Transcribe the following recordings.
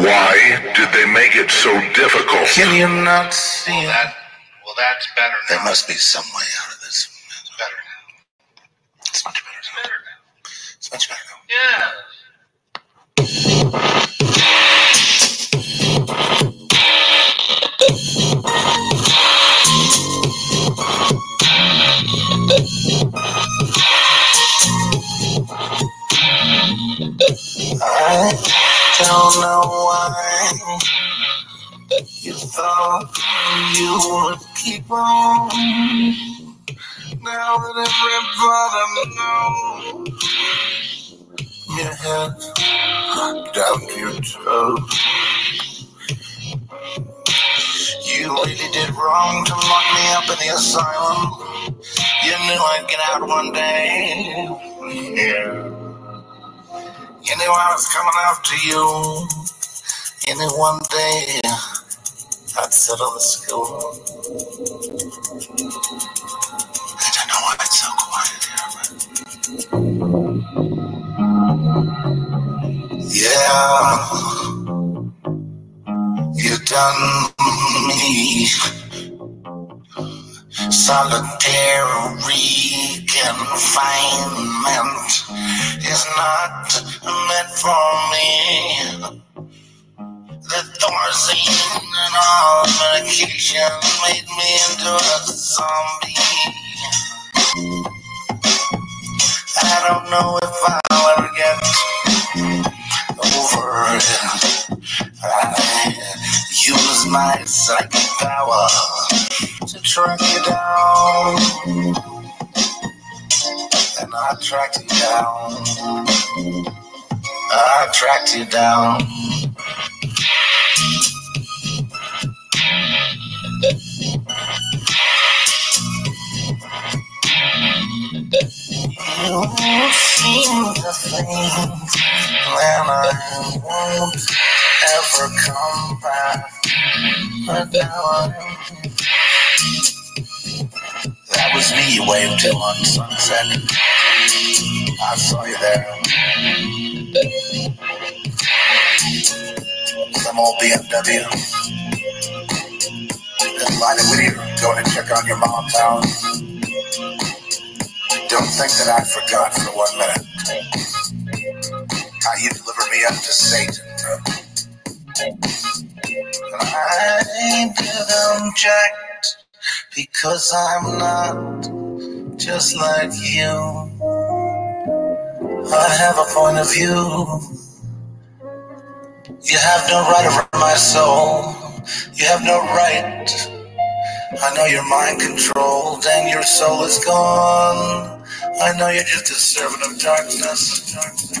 Why did they make it so difficult? Can you not see Well, that, well, that's better now. There must be some way out of this. It's better now. It's much better. Better now. It's much better. Now. Yeah. Don't know why you thought you would keep on. Now that everybody knows your head down to your toes. You really did wrong to lock me up in the asylum. You knew I'd get out one day. Yeah. You knew I was coming after you. Knew one day I'd settle the score. I don't know it's so quiet here, yeah, you done me solitary confinement is not meant for me. The Thorazine and all medication made me into a zombie. I don't know if I'll ever get over it. I use my psychic power to track you down. And I tracked you down. I tracked you down. You seem to think I ever come back. But now I'm that was me you waved to on sunset. I saw you there. Some old BMW. Invited with you, going to check on your mom's house. Don't think that I forgot for one minute how you delivered me up to Satan. And I did object because I'm not just like you. I have a point of view. You have no right over my soul. You have no right. I know you're mind controlled and your soul is gone. I know you're just a servant of darkness. to be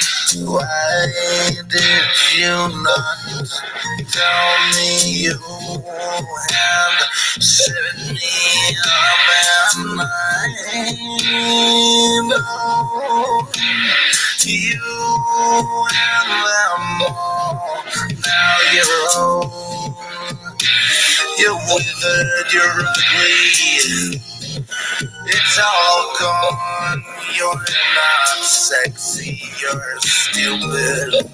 Why did you not tell me you had set me up and I know you and them all. Now you're old. You're withered, you're ugly. It's all gone. You're not sexy. You're stupid.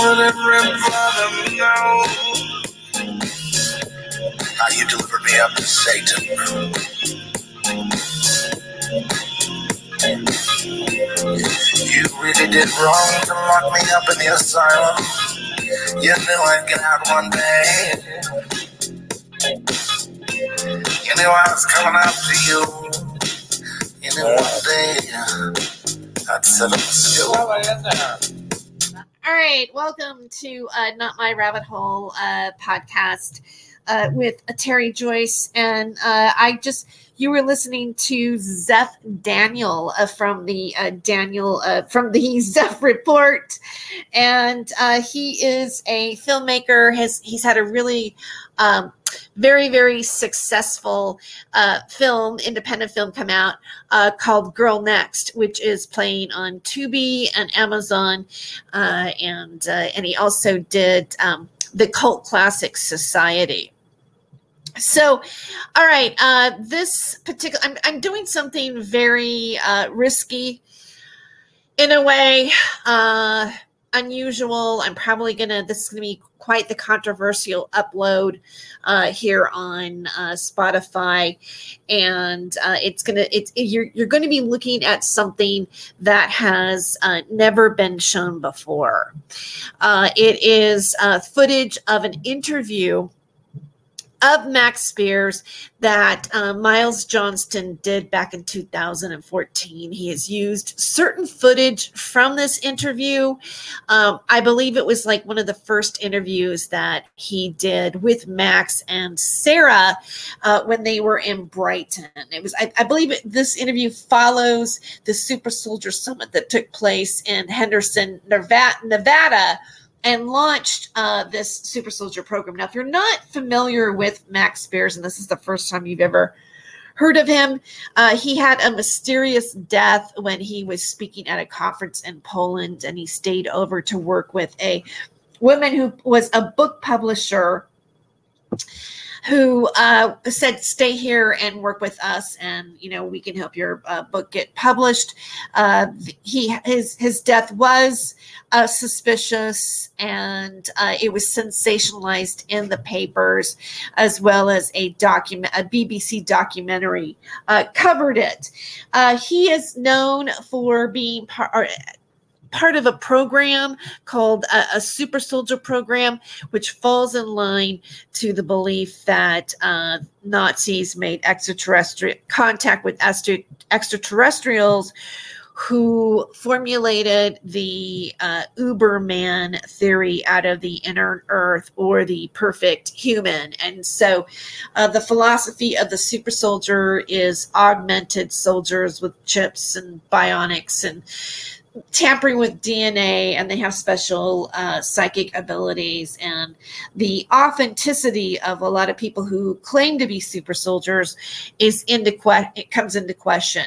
Now that everybody knows how you delivered me up to Satan. You really did wrong to lock me up in the asylum. You knew I'd get out one day. You knew I was coming after you. You knew one day I'd settle the score. All right, welcome to uh, Not My Rabbit Hole uh, podcast uh, with uh, Terry Joyce, and uh, I just you were listening to Zeph Daniel uh, from the Daniel from the Zeph Report, and he is a filmmaker. Has he's had a really um, very very successful uh, film, independent film, come out uh, called Girl Next, which is playing on Tubi and Amazon, uh, and uh, and he also did um, the Cult Classic Society. So, all right, uh, this particular, I'm, I'm doing something very uh, risky in a way, unusual. I'm probably gonna, this is gonna be quite the controversial upload uh, here on uh, Spotify, and uh, it's gonna, it's you're you're going to be looking at something that has uh, never been shown before. Uh, it is uh, footage of an interview of Max Spiers that uh, Miles Johnston did back in 2014. He has used certain footage from this interview. Um, I believe it was like one of the first interviews that he did with Max and Sarah uh, when they were in Brighton. It was, I, I believe, it, this interview follows the Super Soldier Summit that took place in Henderson, Nevada. Nevada and launched uh, this super soldier program. Now, if you're not familiar with Max Spiers, and this is the first time you've ever heard of him, uh, he had a mysterious death when he was speaking at a conference in Poland, and he stayed over to work with a woman who was a book publisher who uh, said, "Stay here and work with us, and you know we can help your uh, book get published." Uh, he his his death was uh, suspicious, and uh, it was sensationalized in the papers, as well as a document, a BBC documentary uh, covered it. he is known for being part part of a program called a, a, super soldier program, which falls in line to the belief that uh, Nazis made extraterrestrial contact with extra, extraterrestrials who formulated the uh, Uberman theory out of the inner earth or the perfect human. And so uh, the philosophy of the super soldier is augmented soldiers with chips and bionics and tampering with DNA and they have special uh, psychic abilities and the authenticity of a lot of people who claim to be super soldiers is into que- it comes into question.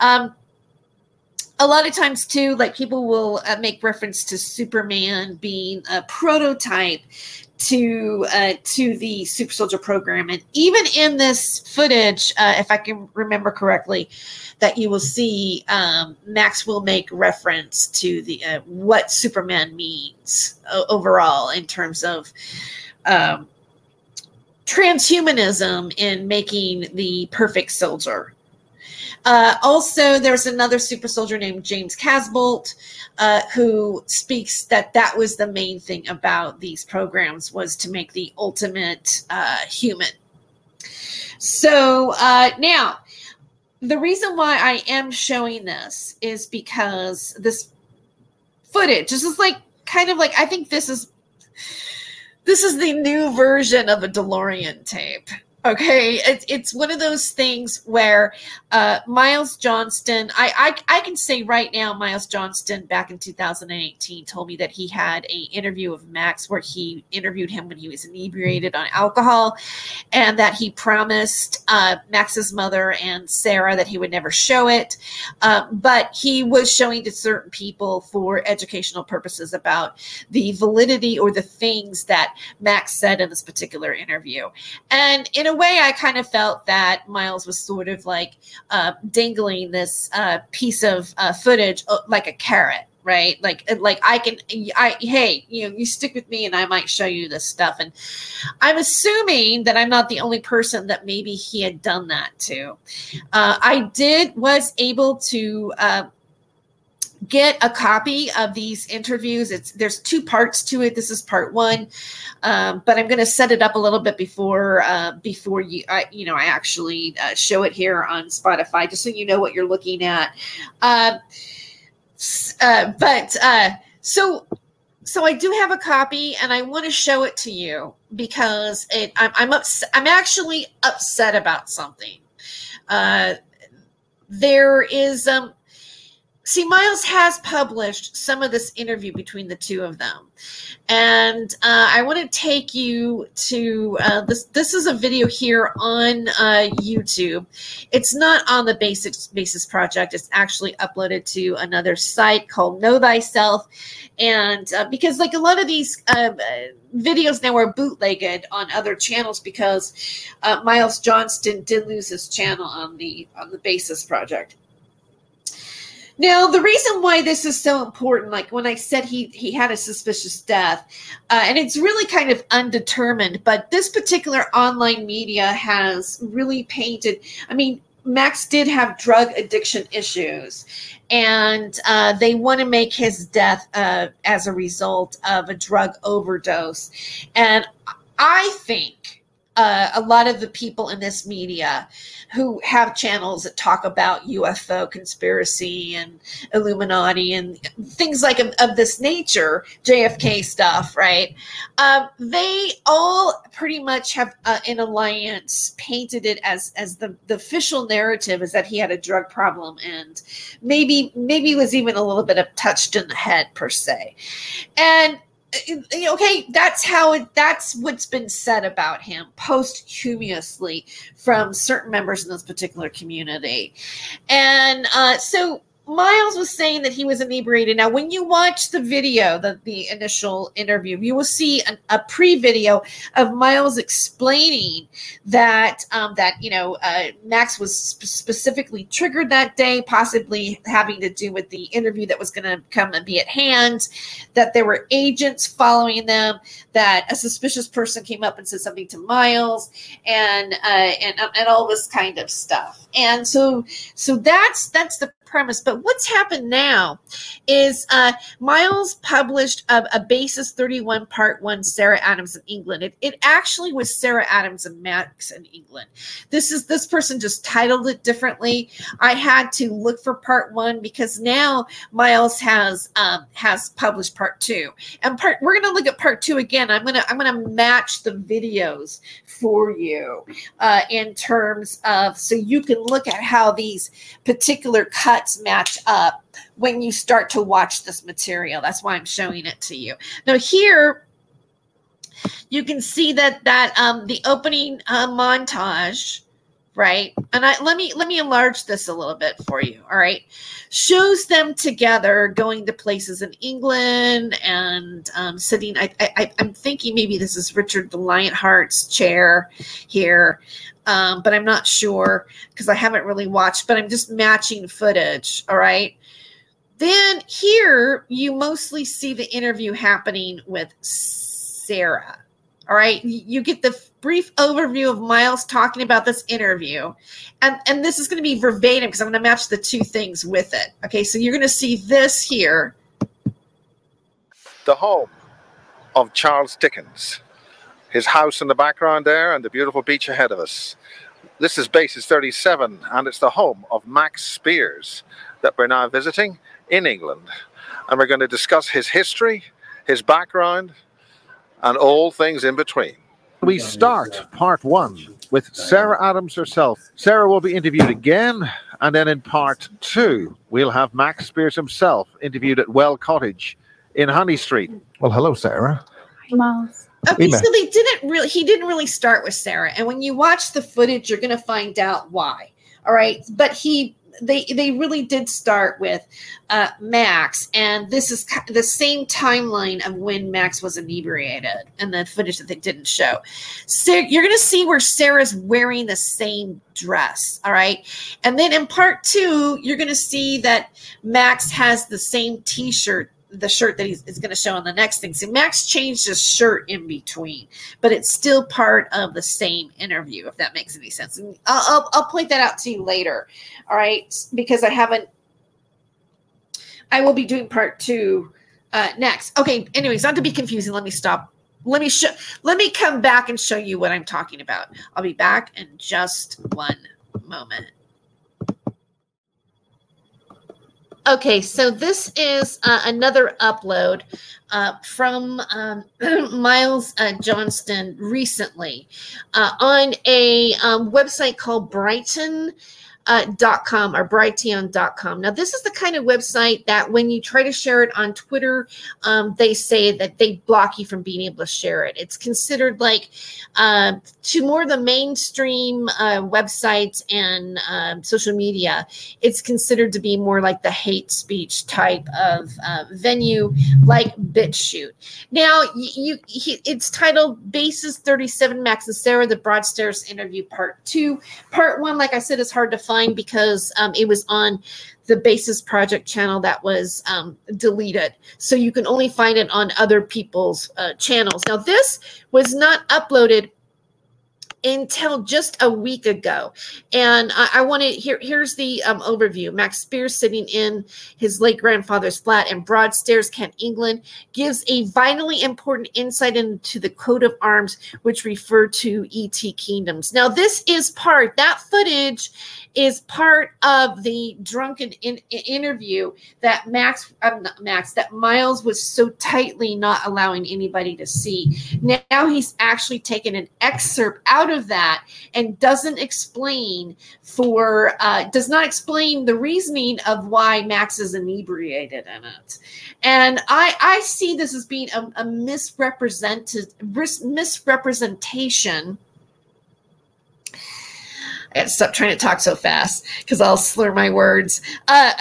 Um, a lot of times too like people will uh, make reference to superman being a prototype to uh, to the super soldier program. And even in this footage uh, if i can remember correctly that you will see um, max will make reference to the uh, what superman means overall in terms of um, transhumanism in making the perfect soldier uh, also, there's another super soldier named James Casbolt uh, who speaks that that was the main thing about these programs was to make the ultimate uh, human. So uh, now, the reason why I am showing this is because this footage, this is like kind of like I think this is this is the new version of a DeLorean tape. Okay, it's it's one of those things where uh, Miles Johnston, I, I I can say right now, Miles Johnston back in 2018 told me that he had a interview of Max where he interviewed him when he was inebriated on alcohol, and that he promised uh, Max's mother and Sarah that he would never show it, uh, but he was showing to certain people for educational purposes about the validity or the things that Max said in this particular interview, and in a a way, I kind of felt that Miles was sort of like uh, dangling this uh, piece of uh, footage uh, like a carrot, right? Like, like I can, I hey, you know, you stick with me, and I might show you this stuff. And I'm assuming that I'm not the only person that maybe he had done that to. Uh, I did was able to uh, get a copy of these interviews, it's there's two parts to it. This is part one, um, but I'm going to set it up a little bit before uh, before you I, you know I actually uh, show it here on Spotify, just so you know what you're looking at. Uh, uh, but uh, so so I do have a copy, and I want to show it to you because it, I'm I'm upset. I'm actually upset about something. Uh, there is um see miles has published some of this interview between the two of them. And uh, i want to take you to uh, this this is a video here on uh, youtube. It's not on the basics basis project. It's actually uploaded to another site called know thyself. And uh, because like a lot of these uh, videos now are bootlegged on other channels because uh, miles johnston did lose his channel on the on the basis project now, the reason why this is so important, like when I said he he had a suspicious death, uh, and it's really kind of undetermined, but this particular online media has really painted. I mean, Max did have drug addiction issues, and uh, they want to make his death uh, as a result of a drug overdose. And I think uh, a lot of the people in this media who have channels that talk about UFO conspiracy and Illuminati and things like of, of this nature, JFK stuff, right? Um, they all pretty much have uh, an alliance painted it as as the, the official narrative is that he had a drug problem and maybe maybe was even a little bit of touched in the head per se, and okay that's how it that's what's been said about him posthumously from certain members in this particular community. And uh, so Miles was saying that he was inebriated. Now, when you watch the video, the, the initial interview, you will see an, a pre-video of Miles explaining that um, that you know uh, Max was sp- specifically triggered that day, possibly having to do with the interview that was going to come and be at hand. That there were agents following them. That a suspicious person came up and said something to Miles, and uh, and and all this kind of stuff. And so so that's that's the premise. But what's happened now is uh, Miles published a, a, Basis 31 Part 1 Sarah Adams in England. It, it actually was Sarah Adams and Max in England. This is this person just titled it differently. I had to look for Part 1 because now Miles has um, has published Part 2. And part we're going to look at Part 2 again. I'm going to I'm going to match the videos for you uh, in terms of so you can look at how these particular cuts cuts match up when you start to watch this material. That's why I'm showing it to you. Now here you can see that that um, the opening uh, montage right and i let me let me enlarge this a little bit for you all right shows them together going to places in england and um, sitting I, I i'm thinking maybe this is richard the lionheart's chair here um, but I'm not sure because I haven't really watched, but I'm just matching footage. All right. Then here you mostly see the interview happening with Sarah. All right. You get the brief overview of Miles talking about this interview. And, and this is going to be verbatim because I'm going to match the two things with it. Okay. So you're going to see this here. The home of Charles Dickens his house in the background there and the beautiful beach ahead of us. This is Basis 37 and it's the home of Max Spiers that we're now visiting in England. And we're going to discuss his history, his background, and all things in between. We start part one with Sarah Adams herself. Sarah will be interviewed again, and then in part two, we'll have Max Spiers himself interviewed at Well Cottage in Honey Street. Well, hello, Sarah. Hi, Miles. Okay, so they didn't really. He didn't really start with Sarah, and when you watch the footage, you're going to find out why. All right, but he they they really did start with uh, Max, and this is the same timeline of when Max was inebriated, and the footage that they didn't show. So you're going to see where Sarah's wearing the same dress, all right, and then in part two, you're going to see that Max has the same T-shirt the shirt that he's is going to show on the next thing. So Max changed his shirt in between, but it's still part of the same interview, if that makes any sense. And I'll, I'll, I'll point that out to you later. All right. Because I haven't, I will be doing part two uh, next. Okay. Anyways, not to be confusing, let me stop. Let me show. Let me come back and show you what I'm talking about. I'll be back in just one moment. Okay, so this is uh, another upload uh, from um, Miles uh, Johnston recently uh, on a um, website called Brighteon uh, com or brighteon.com. Now, this is the kind of website that when you try to share it on Twitter, um, they say that they block you from being able to share it. It's considered like uh, to more the mainstream uh, websites and um, social media, it's considered to be more like the hate speech type of uh, venue, like BitChute. Now, you, you it's titled Bases 37 Max and Sarah, the Broadstairs interview part two. Part one, like I said, is hard to find because um, it was on the basis project channel that was um, deleted so you can only find it on other people's uh, channels now this was not uploaded until just a week ago. And I, I want to here. Here's the um, overview. Max Spiers, sitting in his late grandfather's flat in Broadstairs, Kent, England, gives a vitally important insight into the coat of arms, which refer to ET kingdoms. Now, this is part that footage is part of the drunken in, interview that Max, um, Max, that Miles was so tightly not allowing anybody to see. Now he's actually taken an excerpt out of that and doesn't explain for, uh, does not explain the reasoning of why Max is inebriated in it. And I, I see this as being a, a misrepresented misrepresentation I got to stop trying to talk so fast because I'll slur my words. Uh,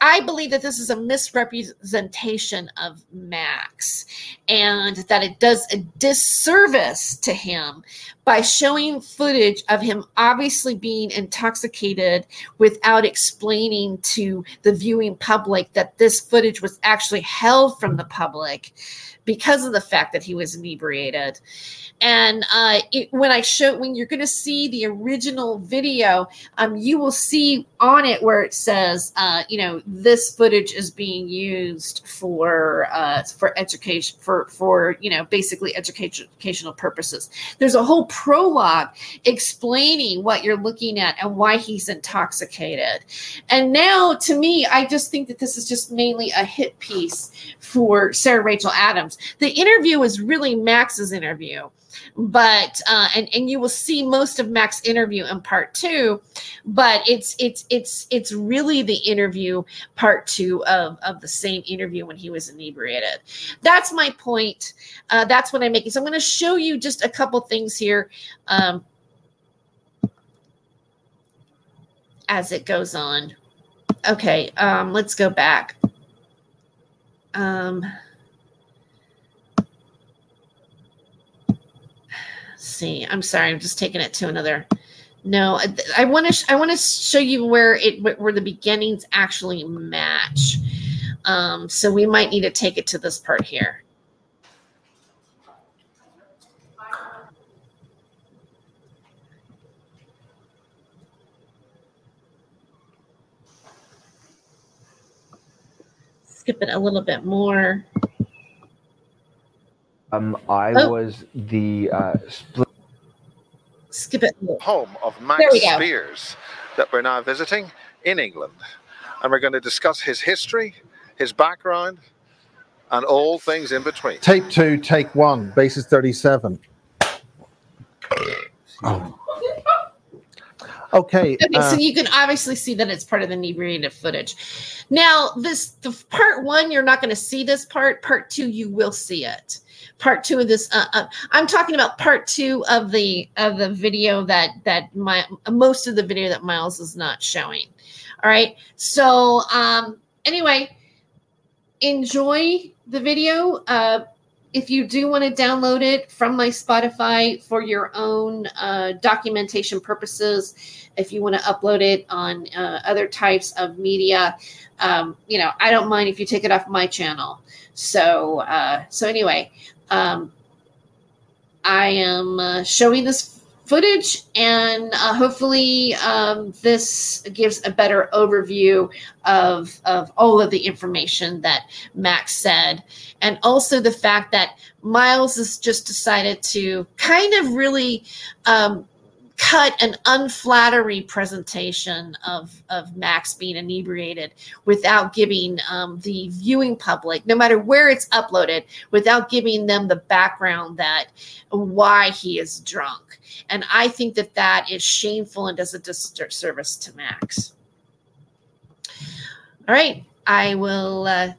I believe that this is a misrepresentation of Max and that it does a disservice to him by showing footage of him obviously being intoxicated without explaining to the viewing public that this footage was actually held from the public because of the fact that he was inebriated. And uh, it, when I show, when you're going to see the original video, um, you will see on it where it says, uh, you know, this footage is being used for uh, for education, for for you know, basically education, educational purposes. There's a whole prologue explaining what you're looking at and why he's intoxicated. And now, to me, I just think that this is just mainly a hit piece for Sarah Rachel Adams. The interview is really Max's interview but uh, and and you will see most of Mac's interview in part two, but it's it's it's it's really the interview part two of of the same interview when he was inebriated. That's my point. Uh, that's what I'm making. So I'm going to show you just a couple things here. Um, as it goes on. Okay, um, let's go back. Um, see. I'm sorry. I'm just taking it to another. No, I want to. I want to show you where it where the beginnings actually match. Um, so we might need to take it to this part here. Skip it a little bit more. Um, I Oh. was the uh, split. Skip it. home of Max There we go. Spiers that we're now visiting in England. And we're going to discuss his history, his background, and all things in between. Tape two, take one, basis 37. Oh. Okay. Okay, uh, so you can obviously see that it's part of the inebriated footage. Now, this the part one, you're not going to see this part. Part two, you will see it. Part two of this, uh, uh, I'm talking about part two of the of the video that that my most of the video that Miles is not showing. All right. So, um, anyway, enjoy the video. Uh, if you do want to download it from my Spotify for your own uh, documentation purposes, if you want to upload it on uh, other types of media, um, you know, I don't mind if you take it off my channel. So, uh, so anyway, um, I am uh, showing this footage, and uh, hopefully um, this gives a better overview of of all of the information that Max said, and also the fact that Miles has just decided to kind of really um, cut an unflattering presentation of of Max being inebriated without giving um, the viewing public, no matter where it's uploaded, without giving them the background that why he is drunk. And I think that that is shameful and does a disservice to Max. All right, I will. Uh,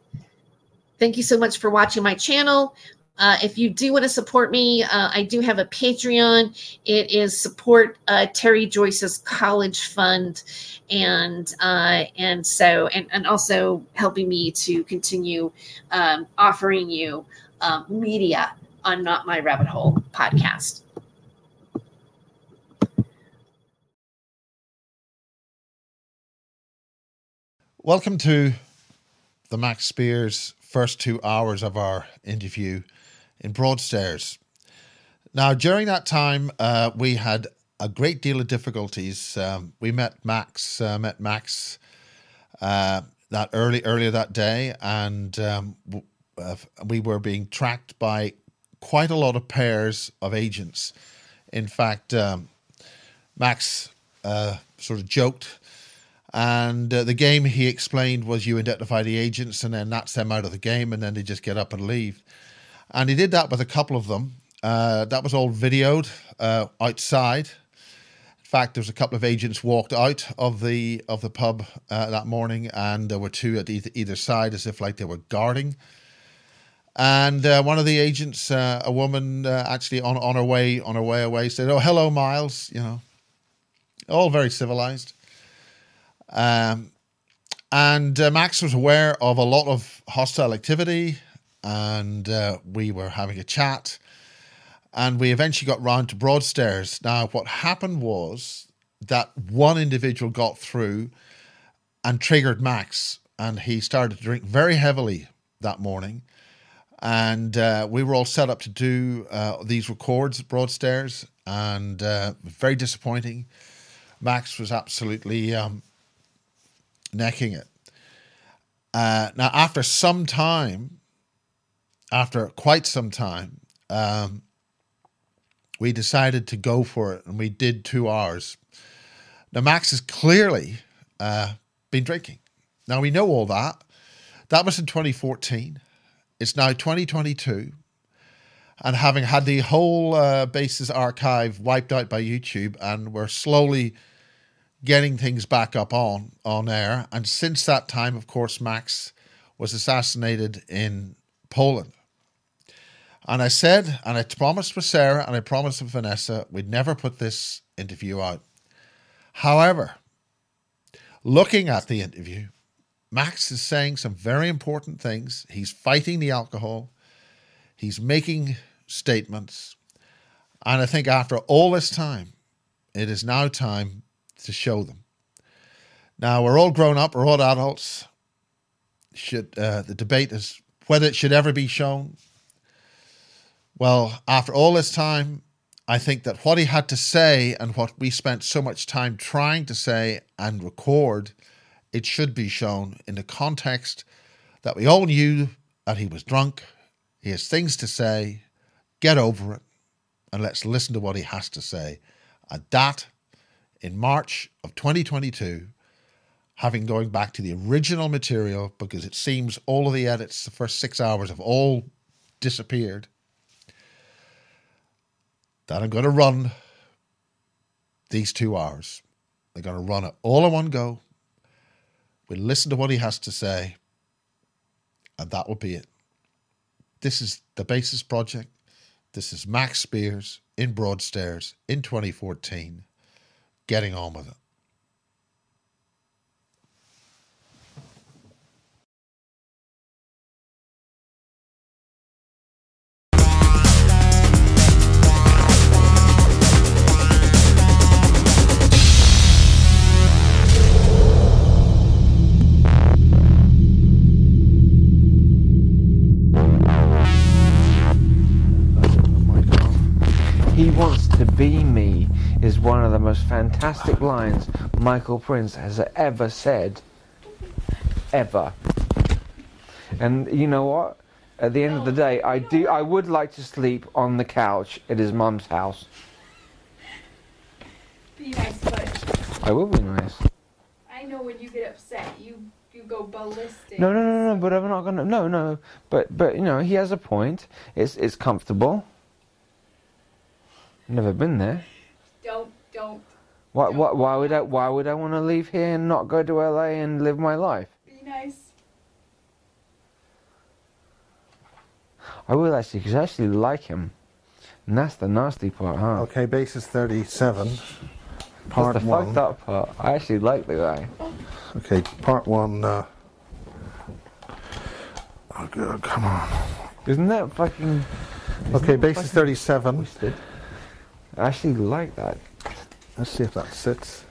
thank you so much for watching my channel. Uh, if you do want to support me, uh, I do have a Patreon. It is support uh, Terry Joyce's college fund, and uh, and so and and also helping me to continue um, offering you um, media on Not My Rabbit Hole podcast. Welcome to the Max Spiers first two hours of our interview in Broadstairs. Now, during that time, uh, we had a great deal of difficulties. Um, we met Max, uh, met Max uh, that early earlier that day, and um, uh, we were being tracked by quite a lot of pairs of agents. In fact, um, Max uh, sort of joked and uh, the game he explained was you identify the agents and then that's them out of the game and then they just get up and leave. And he did that with a couple of them. Uh, that was all videoed uh, outside. In fact, there was a couple of agents walked out of the of the pub uh, that morning, and there were two at either, either side, as if like they were guarding. And uh, one of the agents, uh, a woman, uh, actually on on her way on her way away, said, "Oh, hello, Miles." You know, all very civilized. Um, and Max was aware of a lot of hostile activity, and uh, we were having a chat. And we eventually got round to Broadstairs. Now, what happened was that one individual got through and triggered Max, and he started to drink very heavily that morning. And uh, we were all set up to do uh, these records at Broadstairs, and uh, very disappointing. Max was absolutely um, necking it. Uh, now, after some time, after quite some time, um, we decided to go for it, and we did two hours. Now, Max has clearly uh, been drinking. Now we know all that. That was in 2014. It's now 2022, and having had the whole uh, basis archive wiped out by YouTube, and we're slowly getting things back up on on air. And since that time, of course, Max was assassinated in Poland. And I said, and I promised with Sarah, and I promised with Vanessa, we'd never put this interview out. However, looking at the interview, Max is saying some very important things. He's fighting the alcohol. He's making statements. And I think after all this time, it is now time to show them. Now we're all grown up, we're all adults. Should uh, the debate is whether it should ever be shown? Well, after all this time, I think that what he had to say and what we spent so much time trying to say and record, it should be shown in the context that we all knew that he was drunk. He has things to say. Get over it, and let's listen to what he has to say. And that in March of 2022, having going back to the original material because it seems all of the edits, the first six hours, have all disappeared. That I'm going to run these two hours. They're going to run it all in one go. We'll listen to what he has to say, and that will be it. This is the Basis Project. This is Max Spiers in Broadstairs in 2014 getting on with it. He wants to be me. is one of the most fantastic lines Michael Prince has ever said. Ever. And you know what? At the end of the day, I do. I would like to sleep on the couch at his mum's house. Be nice, but I will be nice. I know when you get upset, you you go ballistic. No, no, no, no. But I'm not gonna. No, no. But but you know he has a point. It's it's comfortable. Never been there. Don't don't Why why why would I why would I want to leave here and not go to LA and live my life? be nice. I will actually, because I actually like him. And that's the nasty part, huh? Okay, basis 37. That's Part the one. fucked up part. I actually like the guy. Okay, part one. Uh, oh, God, come on. Isn't that fucking Okay, basis fucking 37. twisted? I actually like that. Let's see if that sits.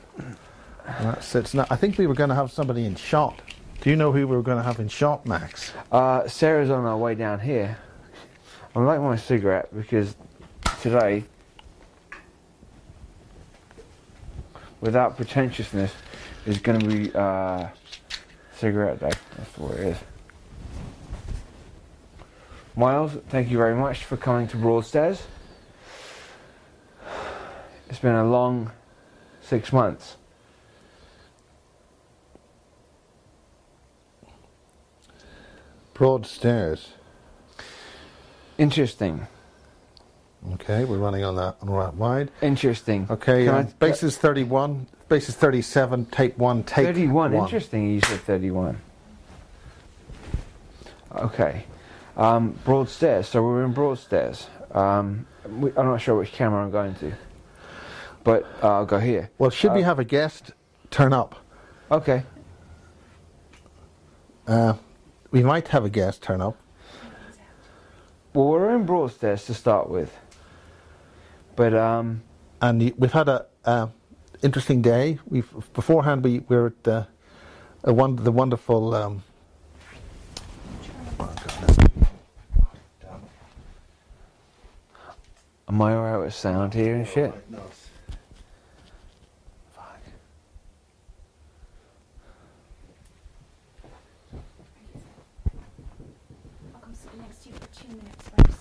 That sits. Now, I think we were going to have somebody in shot. Do you know who we were going to have in shot, Max? Uh, Sarah's on our way down here. I'm like my cigarette because today, without pretentiousness, is going to be uh, cigarette day. That's what it is. Miles, thank you very much for coming to Broadstairs. It's been a long six months. Broad stairs. Interesting. Okay, we're running on that on that wide. Interesting. Okay, uh, I- basis 31, basis 37, tape one, tape 31. one. Interesting. You said 31. Okay. Um, broad stairs, So we're in Broadstairs. Um, we, I'm not sure which camera I'm going to, but uh, I'll go here. Well, should we Uh, have a guest turn up? Okay. Uh, we might have a guest turn up. Well, we're in Broadstairs to start with, but um, and we've had a uh, interesting day. We've beforehand we we were at uh, a one the wonderful. Um, am I alright with sound here and shit? Fuck. I'll come sit next to you for two minutes. Let me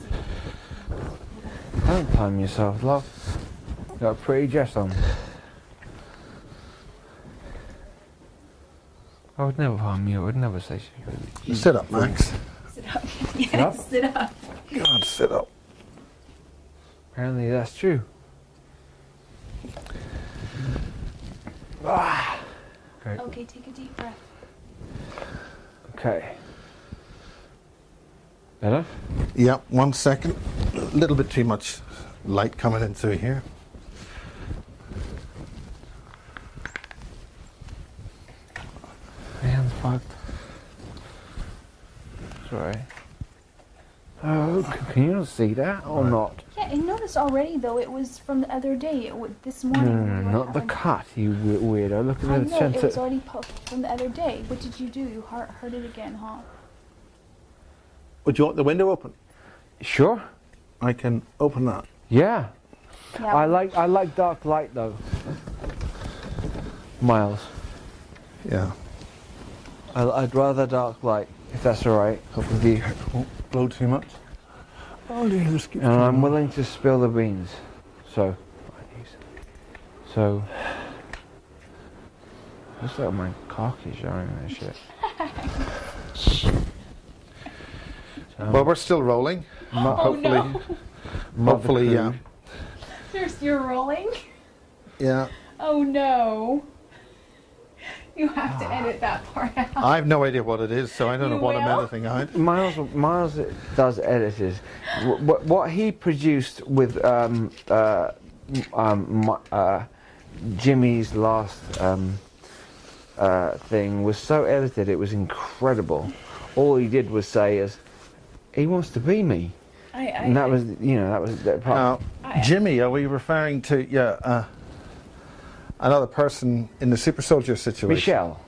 see. Don't time yourself, love. You got a pretty dress on. I would never harm you. I would never say shit. sit up, Max. Sit up. Yes, sit up. God, sit up. Apparently that's true. Ah. Okay. Okay, take a deep breath. Okay. Better? Yeah, one second. A little bit too much light coming in through here. My hand's fucked. Sorry. Oh, c- can you not see that or not? Yeah, and notice already though it was from the other day. It would this morning. no, we no, not the cut, you weirdo. Look at I the know it was already po- from the other day. What did you do? You hurt, hurt it again, huh? Would you want the window open? Sure. I can open that. Yeah. Yeah. I like I like dark light though. Miles. Yeah. I, I'd rather dark light, if that's all right with you. Won't blow too much. Oh, you just keep And I'm willing to spill the beans. So, so. Looks like my cock is showing that shit. So, Well, we're still rolling. mo- Oh hopefully, no! hopefully, yeah. You're, you're rolling. Yeah. Oh no! You have to edit that part out. I have no idea what it is, so I don't know You what I'm will? editing out. Miles, Miles does editors. What, what he produced with um, uh, um, mi- uh, Jimmy's last um, uh, thing was so edited, it was incredible. All he did was say is, "He wants to be me," I, I, and that was, you know, that was that part. Now, Jimmy, are we referring to yeah uh, another person in the super soldier situation? Michelle,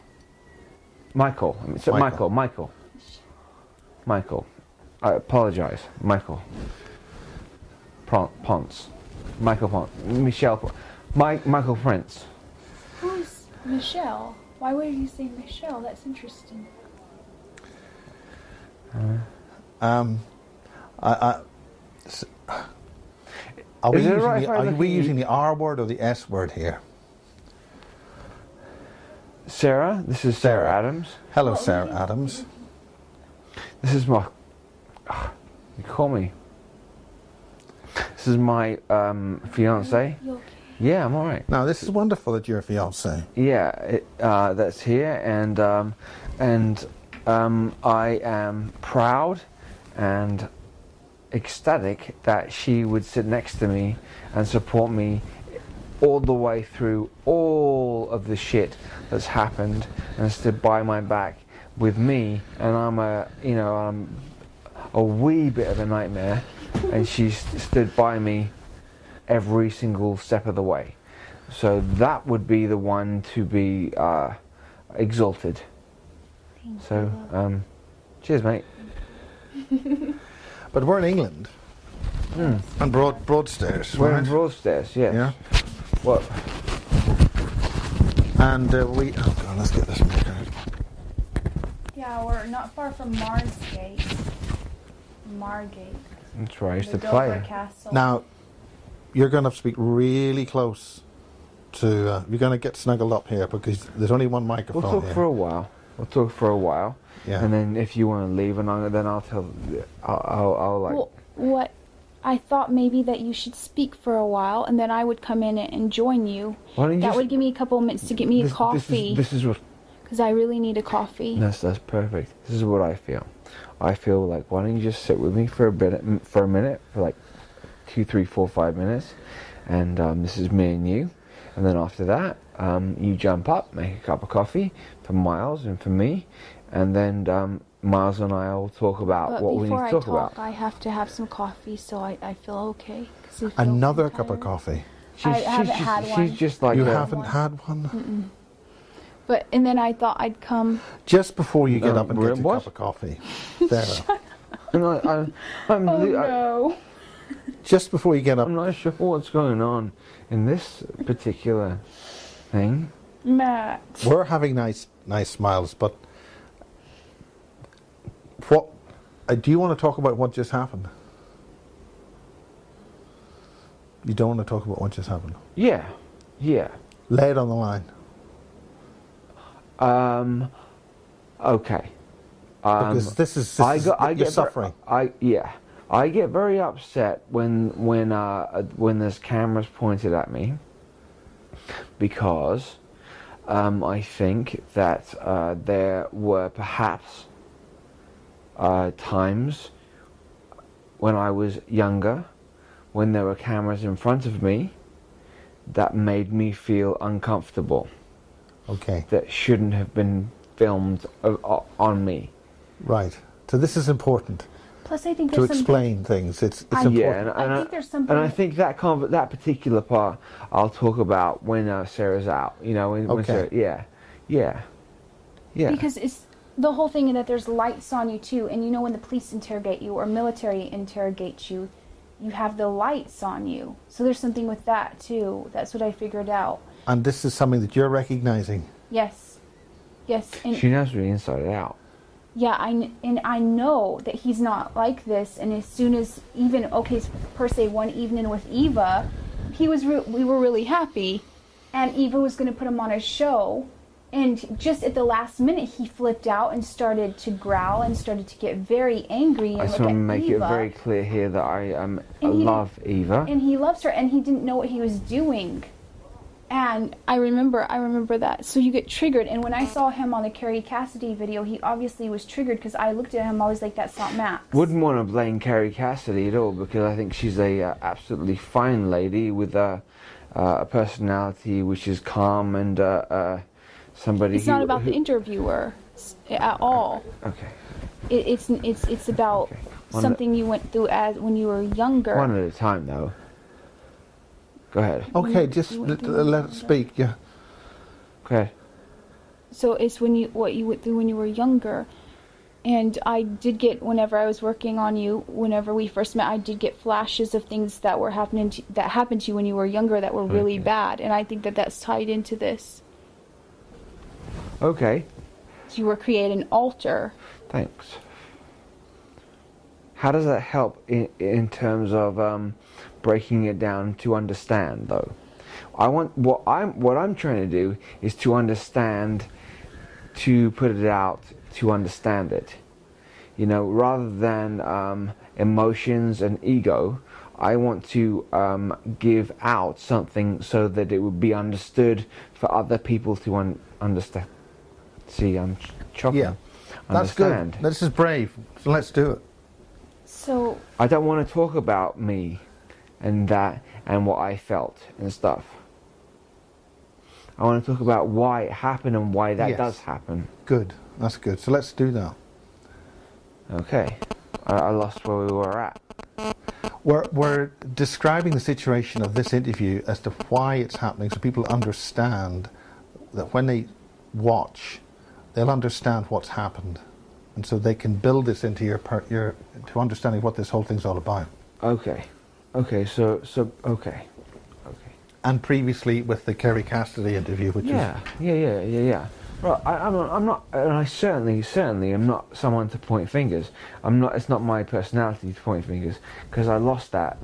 Michael, I mean, so Michael. Michael, Michael, Michael. I apologize, Michael. Pon- Ponce, Michael Ponce, Michelle. Pon- Mike, Michael Prince. Who's Michelle? Why would you say Michelle? That's interesting. Um, I, I, s- are we, using, right the, are we using the R word or the S word here? Sarah, this is Sarah Adams. Hello, Sarah Adams. This is my. ah, You call me. This is my um, fiance. Yeah, I'm alright. Now, this is wonderful that you're a fiance. Yeah, it, uh, that's here, and um, and um, I am proud and ecstatic that she would sit next to me and support me all the way through all of the shit that's happened and stood by my back with me. And I'm a you know I'm a wee bit of a nightmare. And she st- stood by me every single step of the way. So that would be the one to be uh, exalted. So um, cheers mate But we're in England. And Broad, Broadstairs. We're in? Broadstairs yes Yeah. what And uh, we. Oh, God, let's get this marker out. Yeah, we're not far from Marsgate. Margate. that's where I used the to play Castle. Now, you're going to have to speak really close to. Uh, you're going to get snuggled up here because there's only one We'll microphone talk here. for a while. We'll talk for a while, Yeah. and then if you want to leave, and I, then I'll tell. I'll, I'll, I'll like. Well, what? I thought maybe that you should speak for a while, and then I would come in and join you. why don't you That just- would give me a couple minutes to get me this, a coffee, This is, this is what. because I really need a coffee. That's that's perfect. This is what I feel. I feel like why don't you just sit with me for a bit, for a minute, for like two, three, four, five minutes, and um, this is me and you, and then after that, um, you jump up, make a cup of coffee for Miles and for me, and then um, Miles and I will talk about But what we need before to I talk talk, about. I have to have some coffee, so I, I feel okay. Feel Another kinda cup of coffee. She's, I she's haven't just, had she's one. just like you a- haven't had one? But and then I thought I'd come. Just before you get No, up and get your what? cup of coffee. Sarah. And I, I, I'm, Oh li- I, no! Just before you get up. I'm not sure what's going on in this particular thing. Max. We're having nice, nice smiles, but what? Uh, do you want to talk about what just happened? You don't want to talk about what just happened. Yeah, yeah. Lay it on the line. Um, okay. Um, Because this is- this I is- got, I you're get ver- suffering. I yeah. I get very upset when when uh, uh, when there's cameras pointed at me because um, I think that uh, there were perhaps uh, times when I was younger, when there were cameras in front of me, that made me feel uncomfortable. Okay. That shouldn't have been filmed o- o- on me. Right. So this is important Plus, I think to there's some. explain things. It's, it's I- important. Yeah, and, I and think there's something- and I think that conv- that particular part I'll talk about when uh, Sarah's out. You know, when, when Sarah, yeah, yeah, yeah. Because it's the whole thing in that there's lights on you too, and you know when the police interrogate you or military interrogates you, you have the lights on you. So there's something with that too. That's what I figured out. And this is something that you're recognizing. Yes, yes, and she knows me inside out. Yeah, I and I know that he's not like this. And as soon as even okay, per se, one evening with Eva, he was re- we were really happy, and Eva was going to put him on a show. And just at the last minute, he flipped out and started to growl and started to get very angry and I just want to make Eva. it very clear here that I um love Eva. and he loves her and he didn't know what he was doing and i remember i remember that. So you get triggered. And when i saw him on the Kerry Cassidy video he obviously was triggered because i looked at him i was like that's not max. Wouldn't want to blame Kerry Cassidy at all because I think she's a uh, absolutely fine lady with a uh, a personality which is calm and uh, uh, somebody. it's who, not about who, the interviewer at all. Okay, it, it's it's it's about One- something you went through as when you were younger. One at a time though. Go ahead. Okay, just let, let it speak. Yeah. Go ahead. so it's when you what you went through when you were younger and I did get whenever I was working on you, whenever we first met, I did get flashes of things that were happening to, that happened to you when you were younger that were really Okay. bad, and I think that that's tied into this. Okay, You were creating an altar. thanks. How does that help in, in terms of um, breaking it down to understand, though? I want what I'm what I'm trying to do is to understand, to put it out, to understand it. You know, rather than um, emotions and ego, I want to um, give out something so that it would be understood for other people to un- understand. See, I'm ch- chopping. Yeah. That's understand. good. This is brave. So let's do it. So I don't want to talk about me and that and what I felt and stuff. I want to talk about why it happened and why that Yes. does happen. Good. That's good. So let's do that. Okay. I, I lost where we were at. We're, we're describing the situation of this interview as to why it's happening so people understand that when they watch, they'll understand what's happened. And so they can build this into your, per, your to understanding what this whole thing's all about. Okay. Okay, so so okay. Okay. And previously with the Kerry Cassidy interview, which Yeah, yeah, yeah, yeah, yeah. Right, I, I'm, not, I'm not, and I certainly, certainly am not someone to point fingers. I'm not. It's not my personality to point fingers because I lost that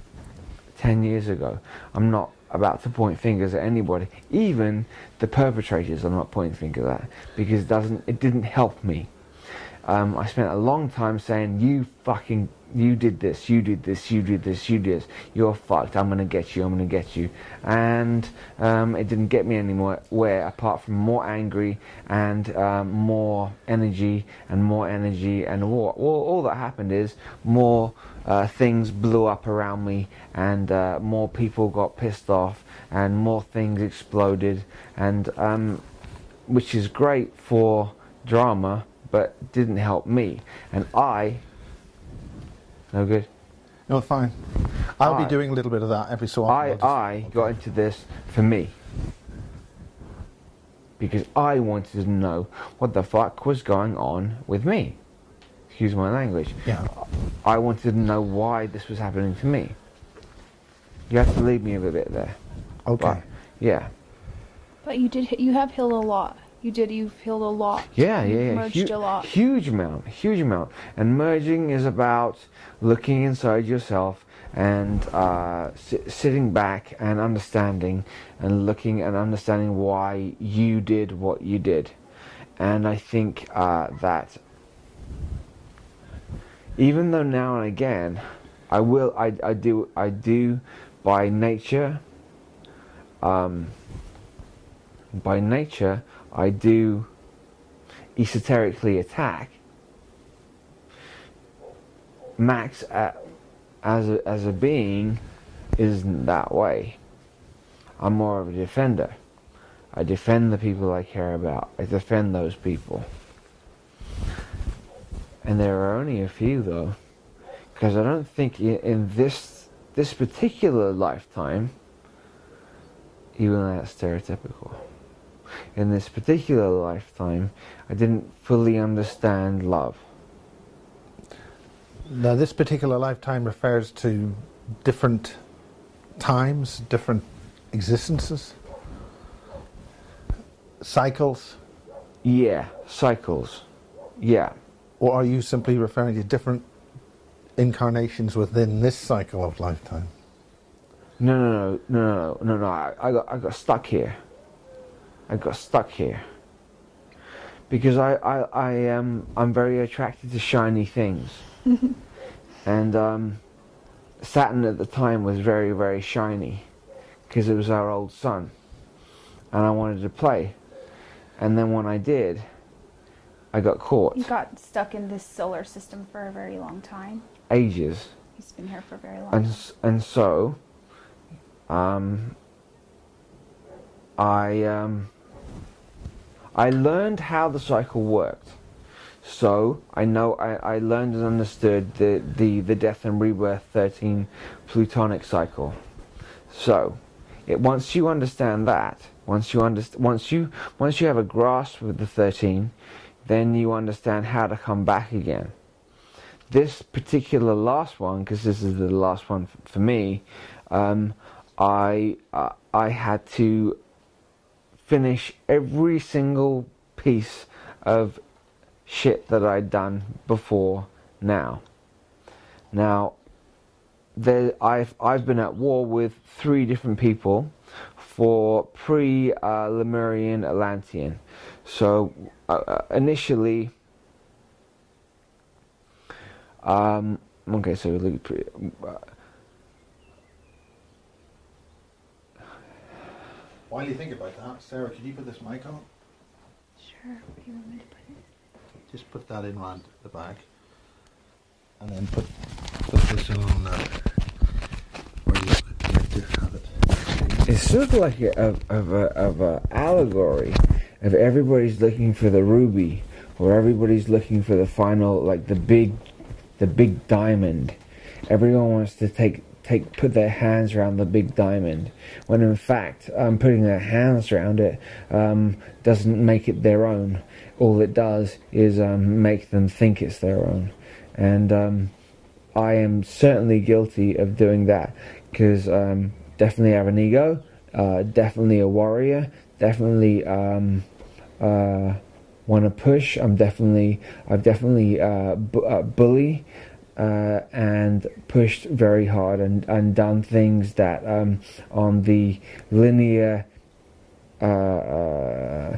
ten years ago. I'm not about to point fingers at anybody, even the perpetrators. I'm not pointing fingers at because it doesn't. It didn't help me. Um, I spent a long time saying, "You fucking, you did this, you did this, you did this, you did this. You're fucked. I'm gonna get you. I'm gonna get you." And um, it didn't get me anymore. Where apart from more angry and um, more energy and more energy and more, all, all that happened is more uh, things blew up around me and uh, more people got pissed off and more things exploded and um, which is great for drama, but didn't help me. And I, no good. No, fine. I'll I- be doing a little bit of that every so often. I, I'll just- I got into this for me. Because I wanted to know what the fuck was going on with me. Excuse my language. Yeah. I wanted to know why this was happening to me. You have to leave me a bit there. Okay. But, yeah. But you did. You have healed a lot. You did. You've healed a lot. Yeah, You've yeah, yeah. Merged Hu- a lot. Huge amount, huge amount. And merging is about looking inside yourself and uh, si- sitting back and understanding and looking and understanding why you did what you did. And I think uh, that even though now and again, I will, I, I do, I do by nature, um, by nature, I do esoterically attack. Max as a, as a being isn't that way. I'm more of a defender. I defend the people I care about. I defend those people. And there are only a few though, because I don't think in this this particular lifetime, even that's stereotypical, in this particular lifetime, I didn't fully understand love. Now, this particular lifetime refers to different times, different existences, cycles, Yeah, cycles. Yeah. or are you simply referring to different incarnations within this cycle of lifetime? No, no, no, no, no, no, no. I, I got, I got stuck here. I got stuck here because I, I, I am, I'm very attracted to shiny things, and um, Saturn at the time was very, very shiny because it was our old sun, and I wanted to play, and then when I did, I got caught. You got stuck in this solar system for a very long time. Ages. He's been here for a very long and and so um I um I learned how the cycle worked. So I know I, I learned and understood the, the, the death and rebirth 13 plutonic cycle. So it once you understand that, once you underst- once you once you have a grasp of the 13, then you understand how to come back again. This particular last one, because this is the last one f- for me, um, I uh, I had to finish every single piece of shit that I'd done before now. Now, there, I've I've been at war with three different people for pre uh, Lemurian Atlantean. So uh, uh, initially, um, okay, so look, pre- uh, While you think about that, Sarah, could you put this mic on? Sure. Where do you want me to put it? Just put that in round the back, and then put put this on uh, where you like to have it. it's sort of like a, of, of a of a allegory of everybody's looking for the ruby, or everybody's looking for the final, like the big, the big diamond. Everyone wants to take take put their hands around the big diamond, when in fact, um, putting their hands around it um, doesn't make it their own. All it does is um, make them think it's their own, and um, I am certainly guilty of doing that because um, definitely have an ego, uh, definitely a warrior, definitely um, uh, want to push. I'm definitely, I've definitely uh, bu- uh, bully uh, and pushed very hard and, and done things that um, on the linear uh, uh,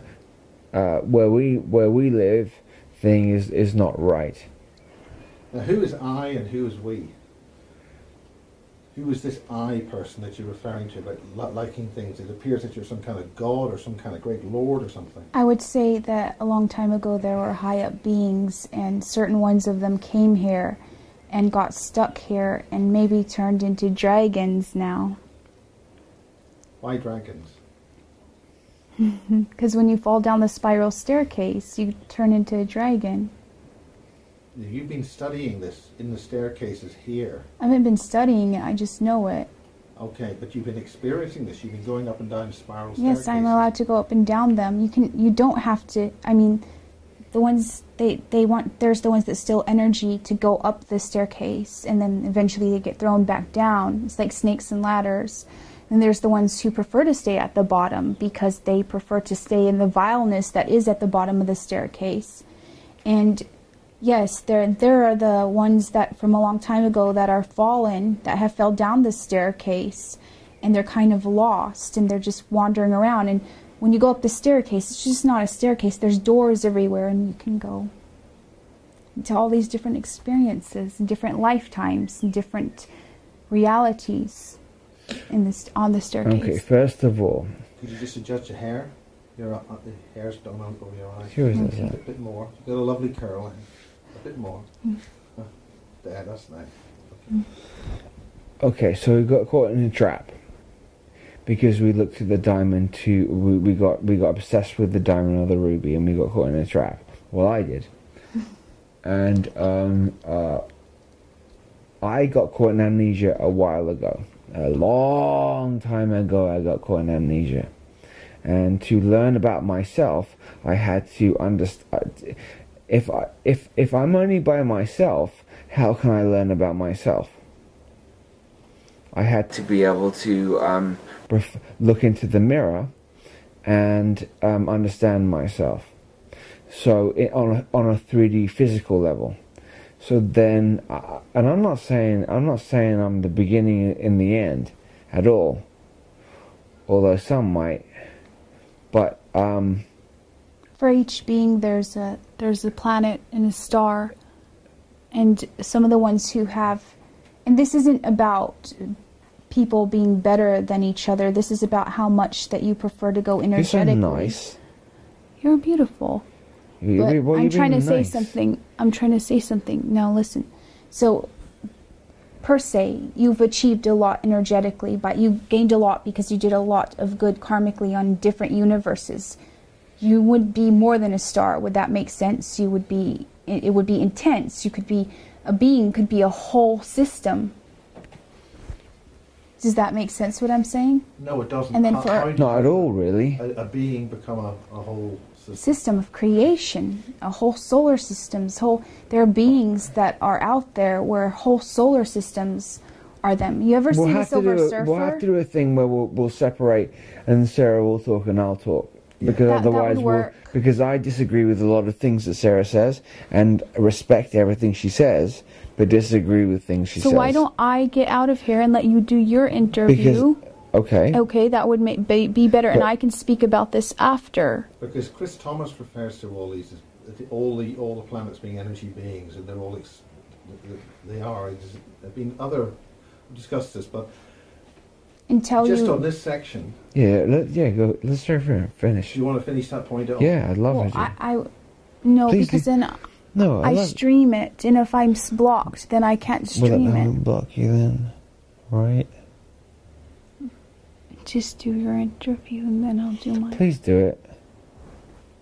uh, where we where we live thing is is not right. Now, who is I and who is we? Who is this I person that you're referring to about li- liking things? It appears that you're some kind of god or some kind of great lord or something. I would say that a long time ago there were high up beings, and certain ones of them came here and got stuck here and maybe turned into dragons now. Why dragons? Because when you fall down the spiral staircase, you turn into a dragon. You've been studying this in the staircases here. I haven't been studying it, I just know it. Okay, but you've been experiencing this. You've been going up and down spiral Yes, staircases. I'm allowed to go up and down them. You can you don't have to I mean the ones they they want there's the ones that still energy to go up the staircase and then eventually they get thrown back down. It's like snakes and ladders. And there's the ones who prefer to stay at the bottom because they prefer to stay in the vileness that is at the bottom of the staircase. And yes, there there are the ones that from a long time ago that are fallen that have fell down the staircase and they're kind of lost and they're just wandering around and when you go up the staircase it's just not a staircase there's doors everywhere and you can go into all these different experiences and different lifetimes and different realities in this on the staircase Okay, first of all, Could you just adjust your hair? Your uh, the hair's done on over your eyes. Sure, is a bit, bit more. You've got a lovely curl. in. A bit more. Mm. Uh, There, that's nice. Okay, so we got caught in a trap because we looked at the diamond to we, we got we got obsessed with the diamond or the ruby and we got caught in a trap. Well, I did, and um, uh, I got caught in amnesia a while ago. A long time ago, I got caught in amnesia, and to learn about myself, I had to understand. If I if if I'm only by myself, how can I learn about myself? I had to be able to um, ref- look into the mirror and um, understand myself. So it, on a, on a 3D physical level. So then, uh, and I'm not saying I'm not saying I'm the beginning and the end at all. Although some might, but um, for each being there's a there's a planet and a star and some of the ones who have and this isn't about people being better than each other. This is about how much that you prefer to go energetically. you sound energetically. nice. you're beautiful. You- but well, i'm you're trying to being say something. I'm trying to say something. Now listen. So per se you've achieved a lot energetically but you gained a lot because you did a lot of good karmically on different universes. You would be more than a star. Would that make sense? You would be it would be intense. You could be a being could be a whole system does that make sense what i'm saying No, it doesn't. And then How- for- how- Not at all, really. A, a being become a, a whole system of creation, a whole solar systems, whole there are beings that are out there where whole solar systems are them. You ever We'll see the have, to Silver a, Surfer? we'll have to do a thing where we'll, we'll separate and Sarah will talk and I'll talk. Because That- that otherwise, would we'll, because I disagree with a lot of things that Sarah says and respect everything she says, but disagree with things she so says. why don't I get out of here and let you do your interview? okay, okay, that would make be, be better, and I can speak about this after. Because Chris Thomas refers to all these, as all the all the planets being energy beings, and they're all ex, they are. There've been other discussed this, but And tell just you. on this section, yeah, let, yeah, go. Let's try for finish. you want to finish that point off? Yeah, I'd love well, it. I, I no, Please because do. then no, I, I stream it, and if I'm blocked, then I can't Will that stream not it. block you then? Right? Just do your interview, and then I'll do mine. Please do it.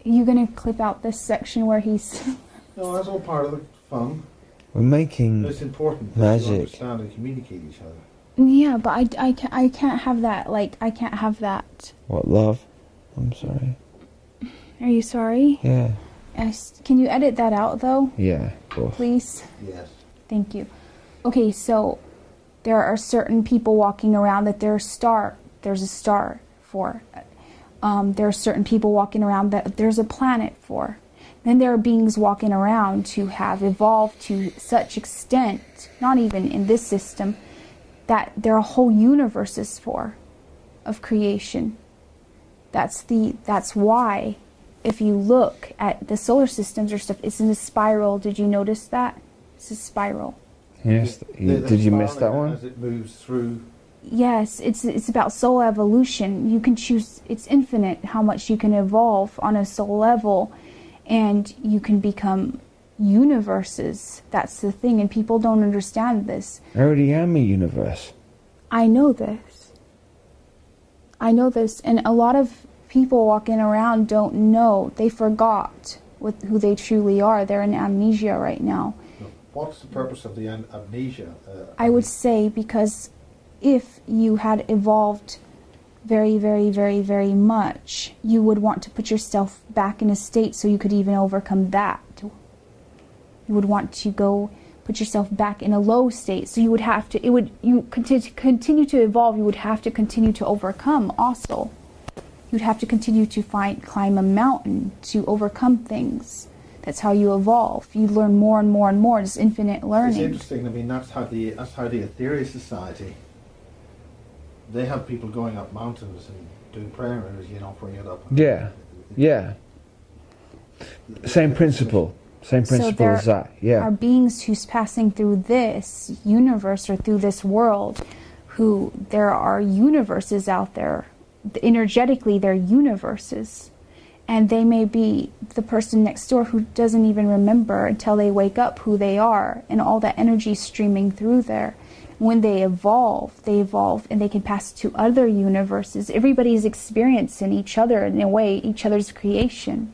You gonna clip out this section where he's? No, that's all part of the fun. We're making. It's important Magic. you understand and communicate each other. yeah, but I, I, can't, I can't have that. Like I can't have that. What love? I'm sorry. Are you sorry? Yeah. I s- Can you edit that out though, Yeah. Of course. please? Yes. Thank you. Okay, so there are certain people walking around that there's star. There's a star for. Um, there are certain people walking around that there's a planet for. Then there are beings walking around who have evolved to such extent, not even in this system, that there are whole universes for of creation. That's the that's why if you look at the solar systems or stuff, it's in a spiral. Did you notice that? It's a spiral. Yes. The- you- the did you miss that one? As it moves through, Yes, it's it's about soul evolution. You can choose it's infinite how much you can evolve on a soul level and you can become universes. That's the thing and people don't understand this. I already am a universe. I know this. I know this and a lot of people walking around don't know. They forgot what, who they truly are. They're in amnesia right now. what's the purpose of the am- amnesia? Uh, I would say because if you had evolved very, very, very, very much, you would want to put yourself back in a state so you could even overcome that. You would want to go put yourself back in a low state. So you would have to, it would, you continue, continue to evolve, you would have to continue to overcome also. You'd have to continue to find, climb a mountain to overcome things. That's how you evolve. You learn more and more and more. It's infinite It's learning. interesting. I mean, that's how the that's how the Aetherius Society. They have people going up mountains and doing prayer energy and offering it up. Yeah. Yeah. Same principle. Same So principle there as that. Yeah. are beings who's passing through this universe or through this world who there are universes out there energetically they're universes. And they may be the person next door who doesn't even remember until they wake up who they are and all that energy streaming through there. When they evolve they evolve and they can pass to other universes. Everybody's experiencing each other in a way each other's creation.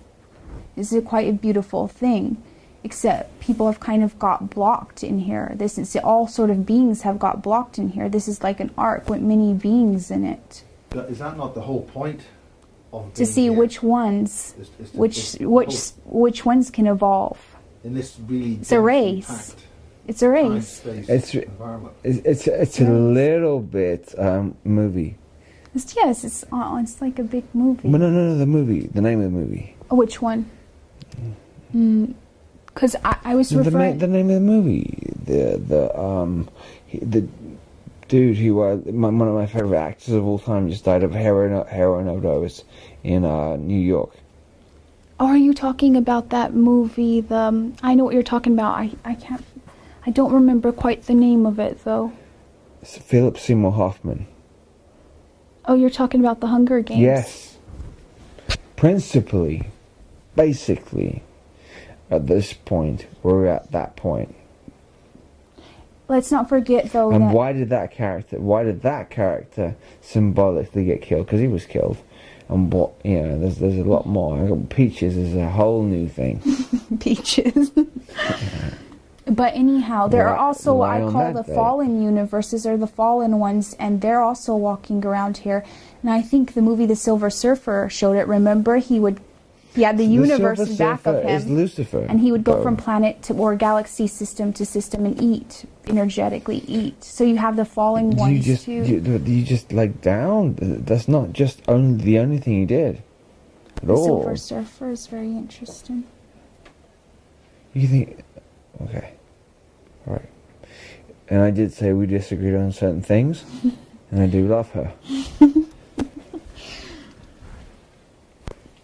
This is quite a beautiful thing except people have kind of got blocked in here. This is all sort of beings have got blocked in here. This is like an arc with many beings in it Is that not the whole point of to see here? which ones Is- is to- which is which whole- which ones can evolve in this really It's a race. it's a race It's- It's it's, it's a little bit um, movie. it's, yes it's uh, it's like a big movie But no, no, no. The movie. The name of the movie. Oh, which one because I, I was The, the, na- referring the name of the movie. The the um he, the dude who uh, my, one of my favorite actors of all time just died of heroin heroin overdose in uh, New York. Oh, are you talking about that movie? The um, I know what you're talking about. I I can't. I don't remember quite the name of it though. It's Philip Seymour Hoffman. Oh, you're talking about the Hunger Games. Yes. Principally, basically, at this point, we're at that point. Let's not forget though And why did that character? Why did that character symbolically get killed? Because he was killed. And what you know, there's there's a lot more. Peaches is a whole new thing. peaches. but anyhow, there are also what I call the day. fallen universes or the fallen ones, and they're also walking around here. And I think the movie The Silver Surfer showed it. Remember, he would He had the, universe in back of is him, Lucifer. and he would go Oh. from planet to or galaxy system to system and eat energetically eat. So you have the falling Do ones you just too. you, you just like down? That's not just only the only thing he did at the all. Silver Surfer is very interesting. You think, okay, all right. And I did say we disagreed on certain things, and I do love her.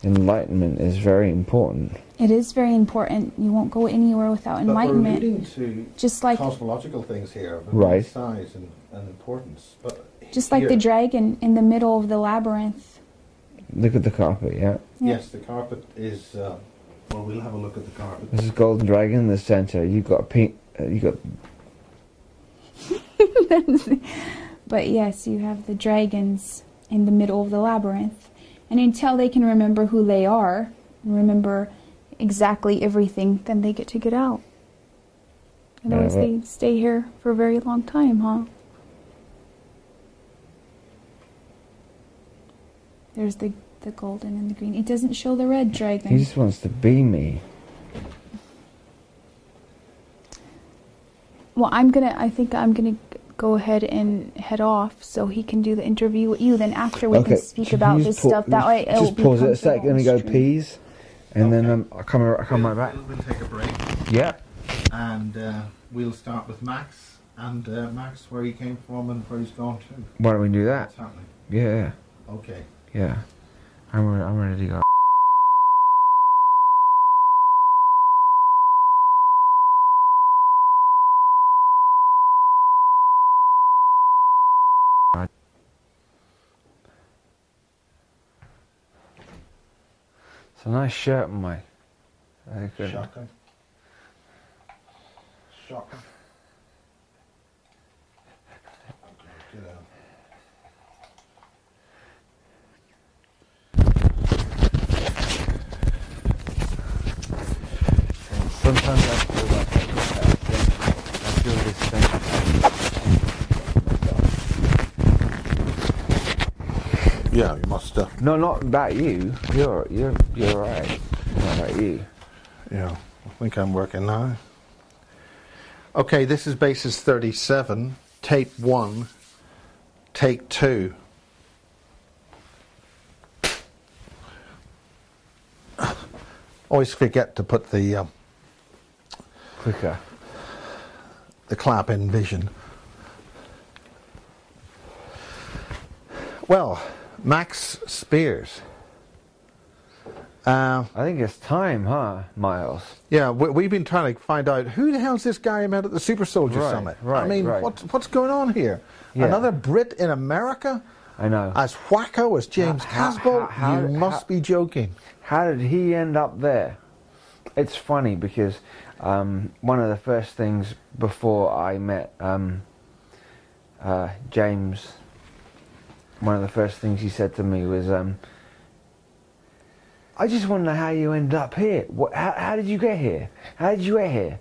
Enlightenment is very important. It is very important. You won't go anywhere without enlightenment. to Just like cosmological things here of Right. size and, and importance. But just like the dragon in the middle of the labyrinth. Look at the carpet, yeah. Yeah. Yes, the carpet is. Uh, well, we'll have a look at the carpet. This is golden dragon in the center. You've got a pink. Uh, you got But yes, you have the dragons in the middle of the labyrinth. And until they can remember who they are, and remember exactly everything, then they get to get out. Otherwise, Yeah, they stay here for a very long time, huh? There's the, the golden and the green. It doesn't show the red dragon. He just wants to be me. Well, I'm gonna. I think I'm gonna go ahead and head off so he can do the interview with you. Then after we okay. can speak should about this just stuff. That way, it'll Just be pause it a sec. comfortable Let me go stream. peas, and then um, I'll come. I'll come right back. We'll, we'll take a break Yeah. and uh, we'll start with Max. And uh, Max, where he came from and where he's gone to. Why don't we do that? What's happening? Yeah. Okay. Yeah. I'm. Re- I'm ready to go. It's a nice shirt, Mike. Very good. Shocking. Shocking. Get out. Sometimes I feel like I, I, think, I feel this thing. Yeah, you must. Uh, No, not about you. You're you're you're right. Not about you. yeah, I think I'm working now. Okay, this is basis 37, tape 1, take 2. Always forget to put the um, Quicker. the clap in vision. Well, Max Spiers. Uh, I think it's time, huh, Miles? yeah, we, we've been trying to find out who the hell's this guy I met at the Super Soldier Right, Summit. I mean, right. what's what's going on here? Yeah. Another Brit in America, I know. as wacko as James How- Casbolt? how- how- you must be joking. How did he end up there? It's funny because um, one of the first things before I met um, uh, James, one of the first things he said to me was, um, "I just know how you ended up here. What, how, how did you get here? How did you get here?"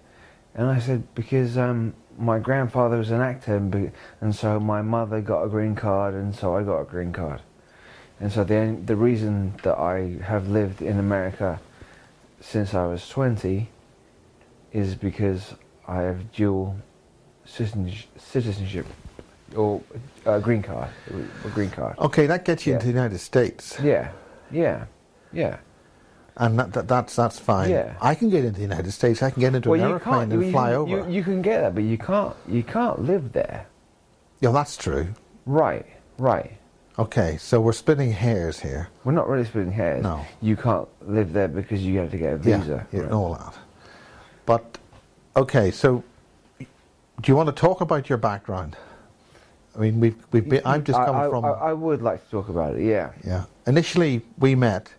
And I said, "Because um, my grandfather was an actor, and, and so my mother got a green card, and so I got a green card." And so the the reason that I have lived in America since I was 20 is because I have dual citizenship or a green card, a green card. Okay, that gets you Yeah. into the United States, Yeah, yeah, yeah. and that, that, that's that's fine. Yeah. I can get into the United States. I can get into Well, an airplane and you, fly you, over. You, you can get that, but you can't. You can't live there. yeah, that's true. Right, right. Okay, so we're splitting hairs here. We're not really splitting hairs. No. You can't live there because you have to get a visa. Yeah, yeah, Right. all that. But okay, so do you want to talk about your background? I mean, we've we've been. I've just I- come I, from. I, I would like to talk about it. Yeah. yeah. Initially, we met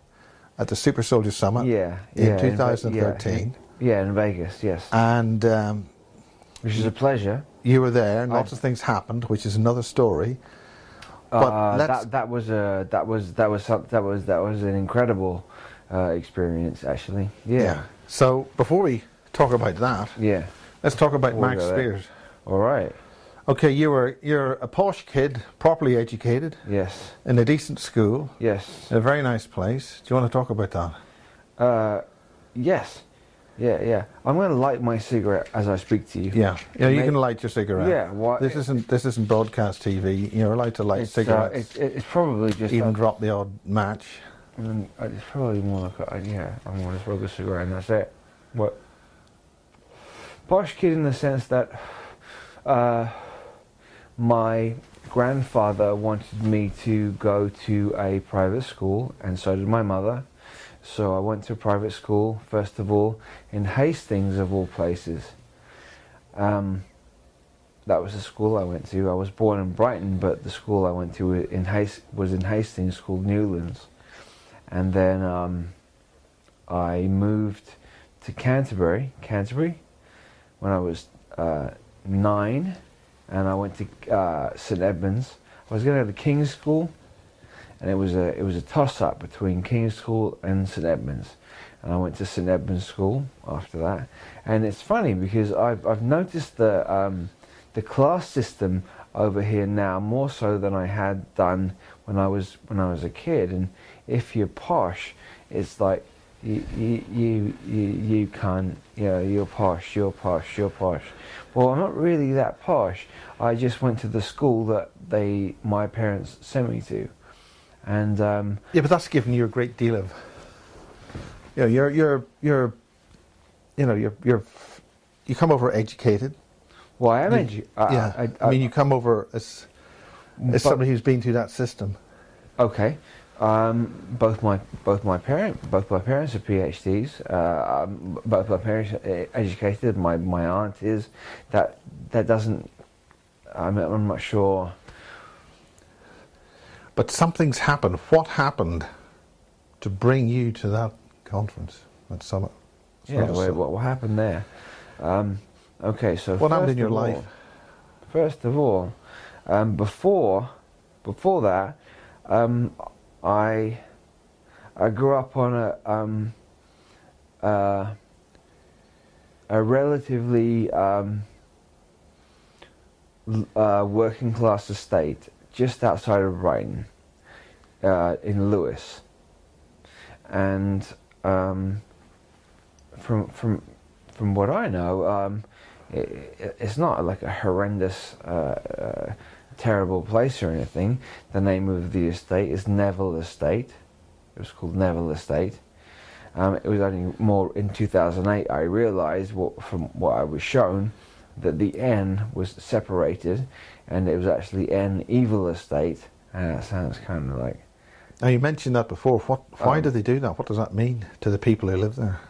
at the Super Soldier Summit. Yeah. In yeah, Ve- 2013, Yeah, yeah, in Vegas. Yes. and um, Which is a pleasure. you were there, and I- lots of things happened, which is another story. But uh, that that was a that was that was some, that was that was an incredible uh, experience actually. Yeah. So before we talk about that, Yeah. let's talk about Before we Max. Spiers. All right. Okay, you were you're a posh kid, properly educated, Yes. in a decent school, Yes. in a very nice place. Do you want to talk about that? Uh, yes. Yeah, yeah. I'm going to light my cigarette as I speak to you. Yeah, yeah. You can light your cigarette. Yeah, what- This isn't this isn't broadcast TV. You're allowed to light It's, uh, cigarettes. it's, it's probably just even a- drop the odd match. Mm, it's probably more like a, yeah, I'm going to smoke a cigarette and that's it. What? Posh kid in the sense that uh, my grandfather wanted me to go to a private school, and so did my mother. So I went to a private school, first of all, in Hastings, of all places. Um, that was the school I went to. I was born in Brighton, but the school I went to in Hast- was in Hastings, called Newlands. And then um, I moved to Canterbury, Canterbury, when I was uh, nine, and I went to uh, St Edmunds. I was going to go to King's School, and it was a it was a toss up between King's School and St Edmunds, and I went to St Edmunds School after that. And it's funny because I've I've noticed the um, the class system over here now more so than I had done when I was when I was a kid. And if you're posh, it's like you you you you, you can't you know you're posh, you're posh, you're posh. Well, I'm not really that posh. I just went to the school that they my parents sent me to, and um, Yeah, but that's given you a great deal of. You know, you're you're you're, you know, you're you're, you come over educated. well, I am You- edu- I- yeah, I, I, mean, you come over as as But- somebody who's been through that system. Okay. Um, both my both my parent both my parents are PhDs. Uh, um, both my parents are educated. My my aunt is. That that doesn't. I'm I'm not sure. But something's happened. What happened to bring you to that conference at Summit? Yeah. Wait, what what happened there? Um, okay. So What happened in your of all- life? First of all, um, before before that, um, I I grew up on a um, uh, a relatively um, uh, working class estate just outside of Brighton, uh, in Lewes, and um, from from from what I know, um, it, it- it's not like a horrendous, uh, uh, terrible place or anything. The name of the estate is Neville Estate. It was called Neville Estate. Um, it was only more in 2008 I realised what, from what I was shown that the N was separated and it was actually N Evil Estate. And that sounds kind of like Now you mentioned that before. What? Why Um, do they do that? What does that mean to the people who live there?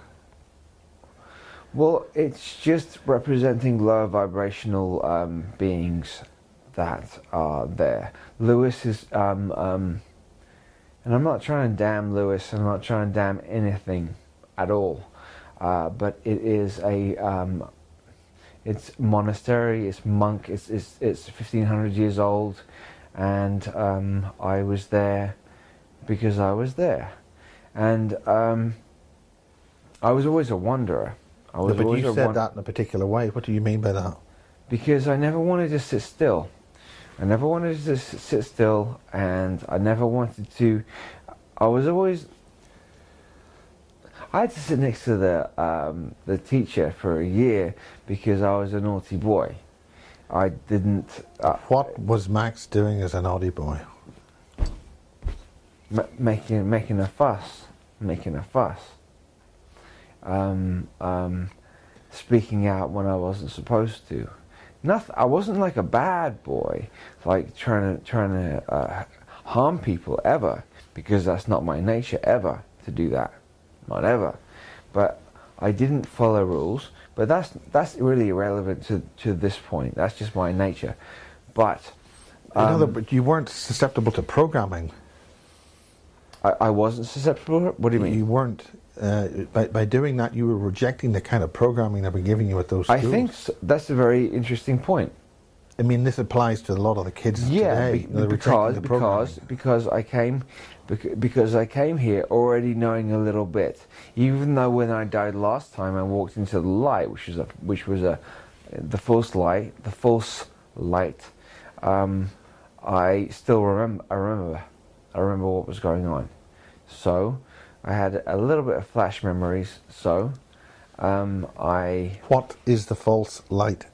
Well, it's just representing lower vibrational um, beings that are there. Lewes is, um, um, and I'm not trying to damn Lewes, I'm not trying to damn anything at all, uh, but it is a, um, it's monastery, it's monk, it's, it's, it's 1500 years old, and um, I was there because I was there. And um, I was always a wanderer. I No, but you said that in a particular way. What do you mean by that? because I never wanted to sit still. I never wanted to sit still, and I never wanted to. I was always. I had to sit next to the um, the teacher for a year because I was a naughty boy. I didn't. Uh, What was Max doing as a naughty boy? ma- making making a fuss, making a fuss. Um, um, speaking out when I wasn't supposed to. Nothing. I wasn't like a bad boy, like trying to trying to uh, harm people ever, because that's not my nature ever to do that, not ever. But I didn't follow rules. But that's that's really irrelevant to to this point. That's just my nature. But In other um, words, you weren't susceptible to programming. I, I wasn't susceptible. What do you mean? You weren't. Uh, by, by doing that, you were rejecting the kind of programming that were giving you at those I think s that's a very interesting point. I mean, this applies to a lot of the kids Yeah, today. be- because because because I came because I came here already knowing a little bit. Even though when I died last time, I walked into the light, which was a which was a the false light, the false light. Um, I still remember. I remember. I remember what was going on. So I had a little bit of flash memories, so um, I What is the false light?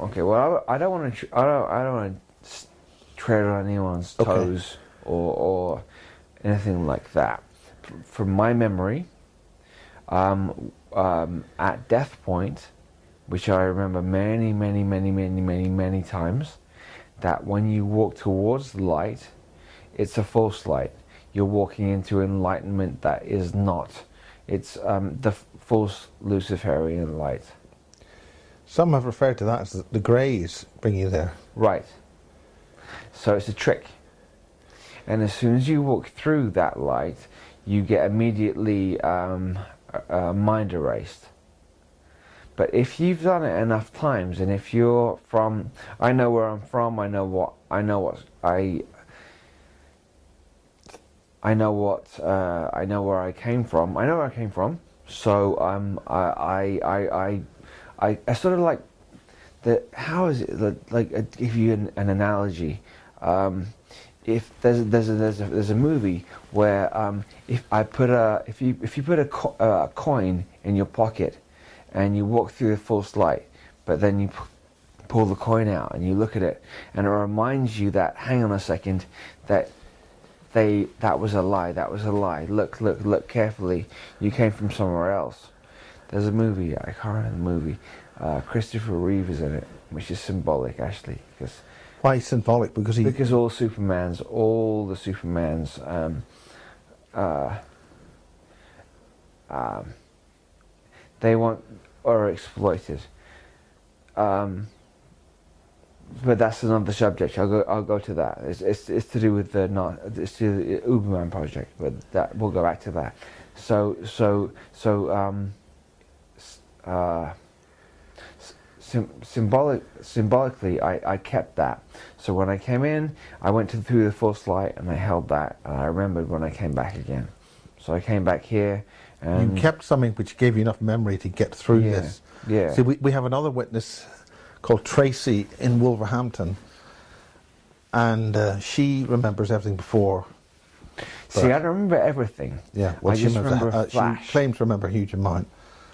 okay. Well, I, I don't want to. I don't. I don't want to tread on anyone's Okay. toes or or anything like that. From my memory, um, um, at Death Point, which I remember many, many, many, many, many, many times, that when you walk towards the light, it's a false light. You're walking into enlightenment that is not. It's um, the false Luciferian light. Some have referred to that as the, greys bring you there. Right. So it's a trick. And as soon as you walk through that light, you get immediately um, uh, mind erased. But if you've done it enough times, and if you're from, I know where I'm from. I know what I know what I. I know what uh, I know where I came from. I know where I came from. So um, I I I I, I, I sort of like the how is it like uh, give you an, an analogy um, if there's there's a, there's a there's a movie where um, if I put a if you if you put a, co- uh, a coin in your pocket and you walk through the false light but then you pull the coin out and you look at it and it reminds you that hang on a second that they that was a lie that was a lie. Look look look carefully. You came from somewhere else. There's a movie I can't remember the movie uh, Christopher Reeve is in it which is symbolic actually because Why symbolic? Because he because all Supermans, all the Supermans, um, uh, um, they want or exploited. Um, but that's another subject. I'll go. I'll go to that. It's, it's, it's to do with the not. It's the Uberman project, but that we'll go back to that. So so so um, uh, Sym- symbolic, symbolically, I, I kept that. So when I came in, I went to, through the false light and I held that, and I remembered when I came back again. So I came back here, and you kept something which gave you enough memory to get through Yeah, this. yeah. See, we, we have another witness called Tracy in Wolverhampton, and uh, she remembers everything before. see, I don't remember everything. Yeah, I she remember uh, a flash. She claims to remember a huge amount,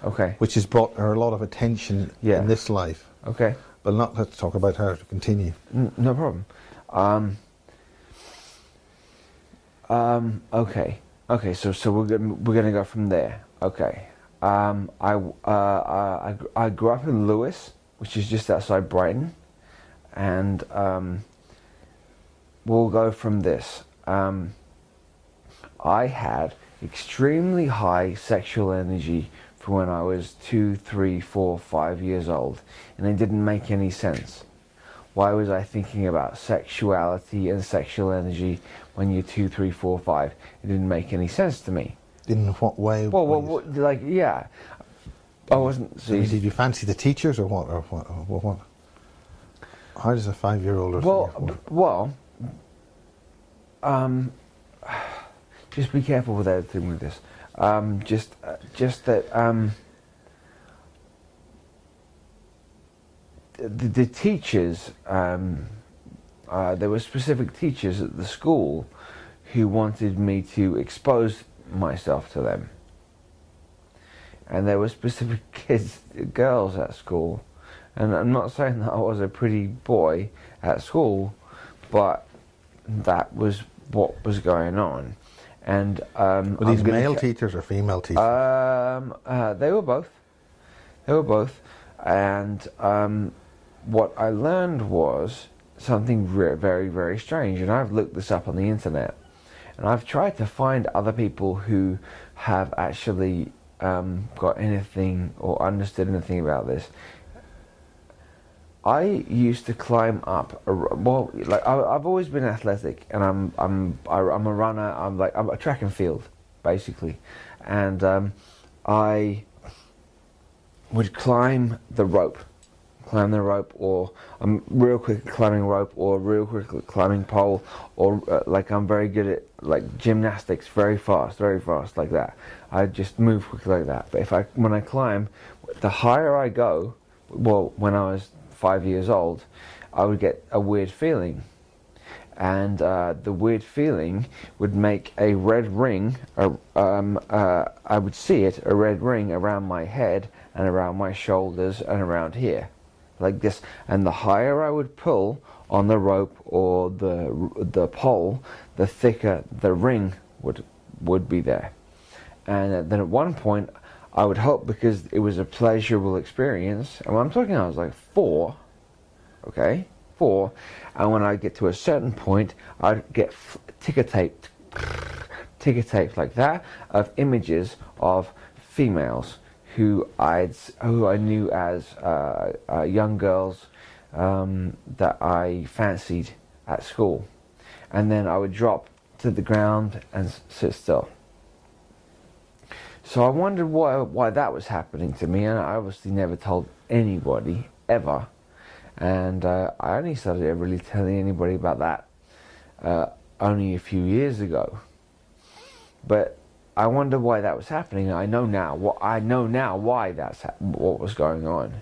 Okay, which has brought her a lot of attention Yeah. in this life. okay, But not let's talk about her to continue. N- no problem. Um, um, okay, okay. So so we're gonna, we're gonna go from there. Okay. Um, I uh, I I grew up in Lewes, which is just outside Brighton, and um, we'll go from this. Um, I had extremely high sexual energy from when I was two, three, four, five years old, and it didn't make any sense. Why was I thinking about sexuality and sexual energy when you're two, three, four, five? It didn't make any sense to me. In what way? Well, what, like, yeah, I wasn't. Mean, did you fancy the teachers or what? Or what? Or what? How does a five-year-old or Well, well, um, just be careful with everything with this. Um, just, uh, just that um, the, the teachers, um, uh, there were specific teachers at the school who wanted me to expose myself to them. And there were specific kids, girls at school, and I'm not saying that I was a pretty boy at school, but that was what was going on. And um, were these male teachers or female teachers? um, uh, they were both. They were both, and um, what I learned was something very, very strange. And I've looked this up on the internet, and I've tried to find other people who have actually um, got anything or understood anything about this. I used to climb up. A, well, like I, I've always been athletic, and I'm I'm I, I'm a runner. I'm like I'm a track and field, basically, and um, I would climb the rope, climb the rope, or I'm real quick at climbing rope, or real quick at climbing pole, or uh, like I'm very good at like gymnastics, very fast, very fast, like that. I just move quickly like that. But if I when I climb, the higher I go, well, when I was five years old, I would get a weird feeling. and uh, the weird feeling would make a red ring. Uh, um, uh, I would see it a red ring around my head and around my shoulders and around here, like this. And the higher I would pull on the rope or the the pole, the thicker the ring would would be there. And uh, then at one point, I would hope because it was a pleasurable experience. And when I'm talking, I was like four, okay, four. And when I get to a certain point, I'd get ticker taped, ticker taped like that of images of females who I'd who I knew as uh, uh, young girls um, that I fancied at school, and then I would drop to the ground and sit still. So I wondered why why that was happening to me, and I obviously never told anybody ever. And uh, I only started really telling anybody about that uh, only a few years ago. But I wonder why that was happening. I know now. What I know now why that's what was going on.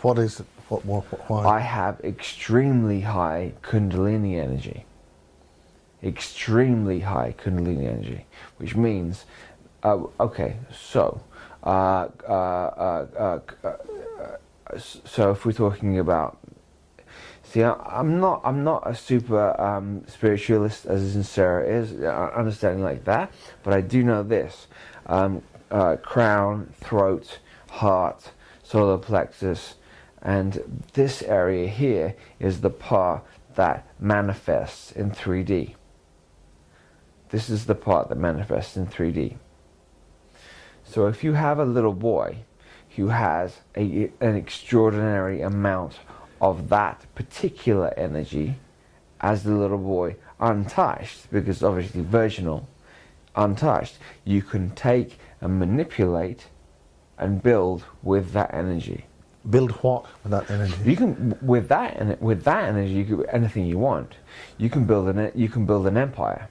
What is it? What, what, what why? I have extremely high Kundalini energy. Extremely high Kundalini energy, which means, uh, okay, so, uh, uh, uh, uh, uh, uh, so if we're talking about, see, I'm not, I'm not a super um, spiritualist as in is, uh, understanding like that, but I do know this: um, uh, crown, throat, heart, solar plexus, and this area here is the part that manifests in 3D. This is the part that manifests in 3D. So if you have a little boy who has a, an extraordinary amount of that particular energy as the little boy untouched, because obviously virginal, untouched, you can take and manipulate and build with that energy. Build what with that energy? You can with that and with that energy, you can anything you want. You can build an you can build an empire.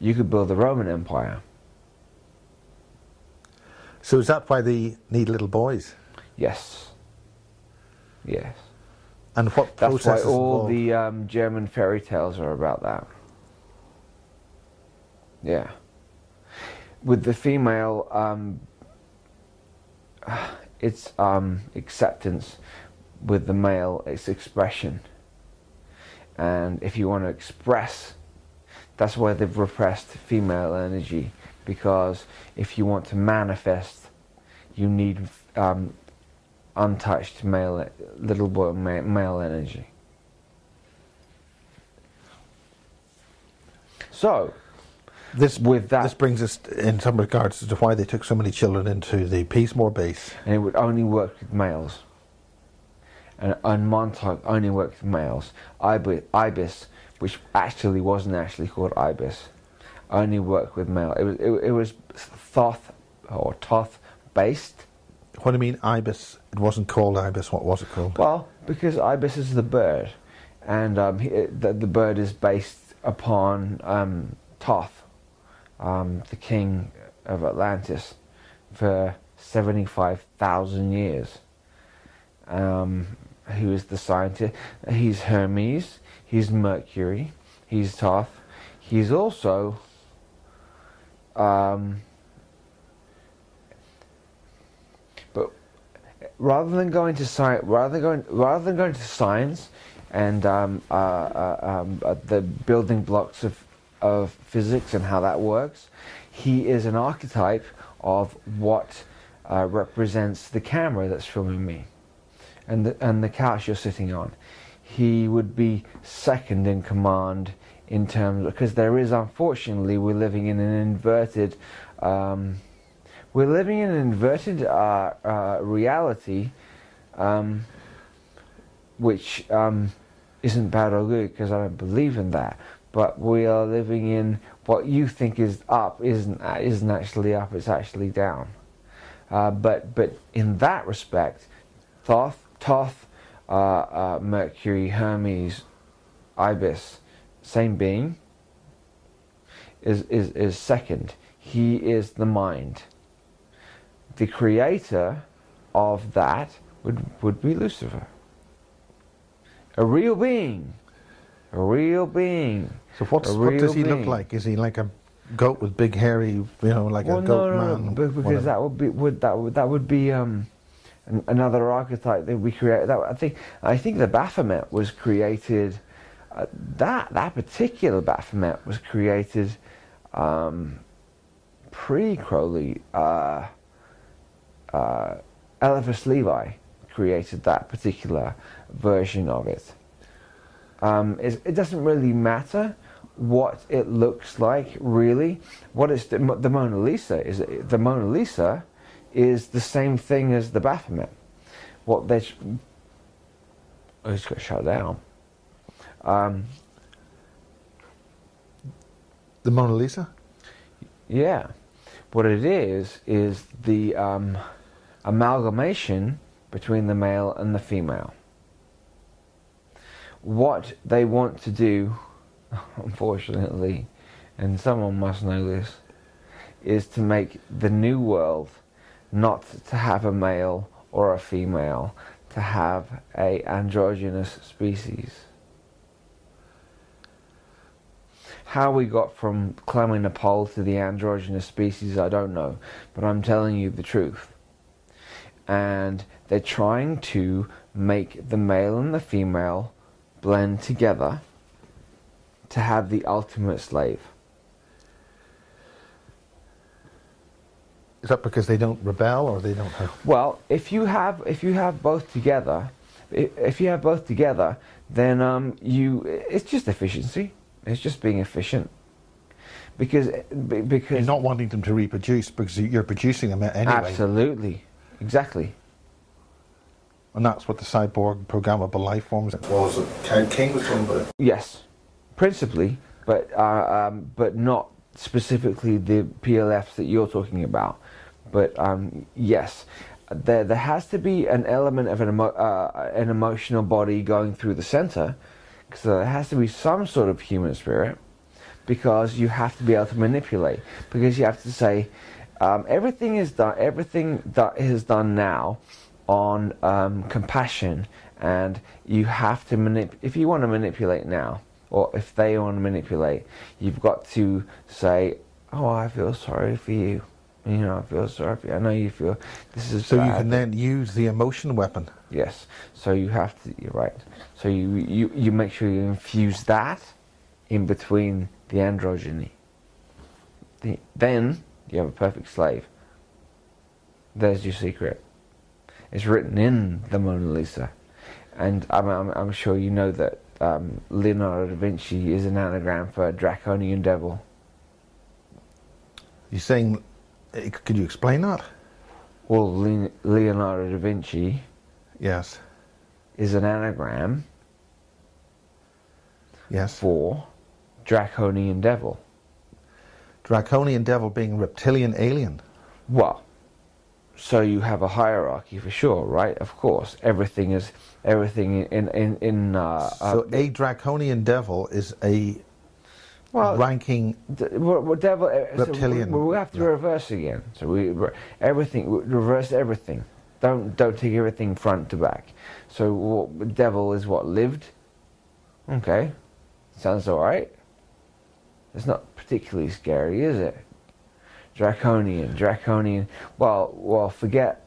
You could build the Roman Empire. So is that why they need little boys? Yes. Yes. And what That's why all involved? the um, German fairy tales are about that. Yeah. With the female, um, it's um, acceptance. With the male, it's expression. And if you want to express, that's why they've repressed female energy. Because if you want to manifest, you need um, untouched male, little boy male energy. So, this with that, This brings us in some regards to why they took so many children into the Peacemoor base. and it would only work with males. And, and Montauk only worked with males. Ibis, Ibis, which actually wasn't actually called Ibis, only worked with male. It was it, it was Thoth or Toth based. What do you mean ibis? It wasn't called ibis. What was it called? Well, because ibis is the bird, and um, he, the, the bird is based upon um, um, the king of Atlantis, for seventy-five thousand years. Um, who is the scientist? He's Hermes. He's Mercury. He's Thoth. He's also um, rather than going to science, rather than going, rather than going to science and um, uh, uh, um, uh, the building blocks of of physics and how that works, he is an archetype of what uh, represents the camera that's filming me, and the, and the couch you're sitting on. He would be second in command in terms because there is unfortunately we're living in an inverted. Um, we're living in an inverted uh, uh, reality, um, which um, isn't bad or good because I don't believe in that. But we are living in what you think is up isn't isn't actually up. It's actually down. Uh, but but in that respect, Thoth, Thoth, uh, uh, Mercury, Hermes, Ibis, same being. Is is is second. He is the mind the creator of that would, would be Lucifer. A real being. a real being. So what's, what does he look like? Is he like a goat with big hairy, you know, like well, a goat no, no, man? no, because whatever? that would be would that would that would be um, an, another archetype that we create. That I think I think the Baphomet was created. Uh, that that particular Baphomet was created um, pre Crowley. Uh, uh, Levi created that particular version of it. Um, it doesn't really matter what it looks like, really. What is the, the Mona Lisa is the Mona Lisa is the same thing as the Baphomet. What they oh, it's got shut down. Um, the Mona Lisa? Yeah. What it is, is the um, amalgamation between the male and the female. What they want to do, unfortunately, and someone must know this, is to make the new world not to have a male or a female, to have a androgynous species. How we got from climbing a pole to the androgynous species, I don't know, but I'm telling you the truth. And they're trying to make the male and the female blend together to have the ultimate slave. Is that because they don't rebel or they don't have? Well, if you have if you have both together, if you have both together, then um, you it's just efficiency. It's just being efficient. Because because You're not wanting them to reproduce because you're producing them anyway. absolutely, exactly. And that's what the cyborg programmable life forms. What was it? Ken King was talking about. Yes, principally, but uh, um, but not specifically the PLFs that you're talking about. But um, yes, there there has to be an element of an emo- uh, an emotional body going through the center, because there has to be some sort of human spirit, because you have to be able to manipulate. Because you have to say, um, everything is done. Everything that is done now on um, compassion, and you have to manip. If you want to manipulate now, or if they want to manipulate, you've got to say, "Oh, I feel sorry for you." You know, I feel sorry for you. I know you feel this is So you can then use the emotion weapon. Yes. So you have to. You're right. So you you you make sure you infuse that in between the androgyny. The, then you have a perfect slave. There's your secret. It's written in the Mona Lisa, and I'm I'm, I'm sure you know that um, Leonardo da Vinci is an anagram for draconian devil. You're saying, eh, could you explain that? Well, Le- Leonardo da Vinci Yes. is an anagram Yes. for draconian devil. Draconian devil being reptilian alien. Well, so you have a hierarchy for sure, right? Of course, everything is everything in in in. Uh, So uh, a draconian devil is a well, ranking. d- well, devil. uh, so we, we have to yeah. reverse again. So we everything we reverse everything. Don't don't take everything front to back. So what, devil is what lived. Okay, sounds all right. It's not particularly scary, is it? Draconian, draconian. Well, well, forget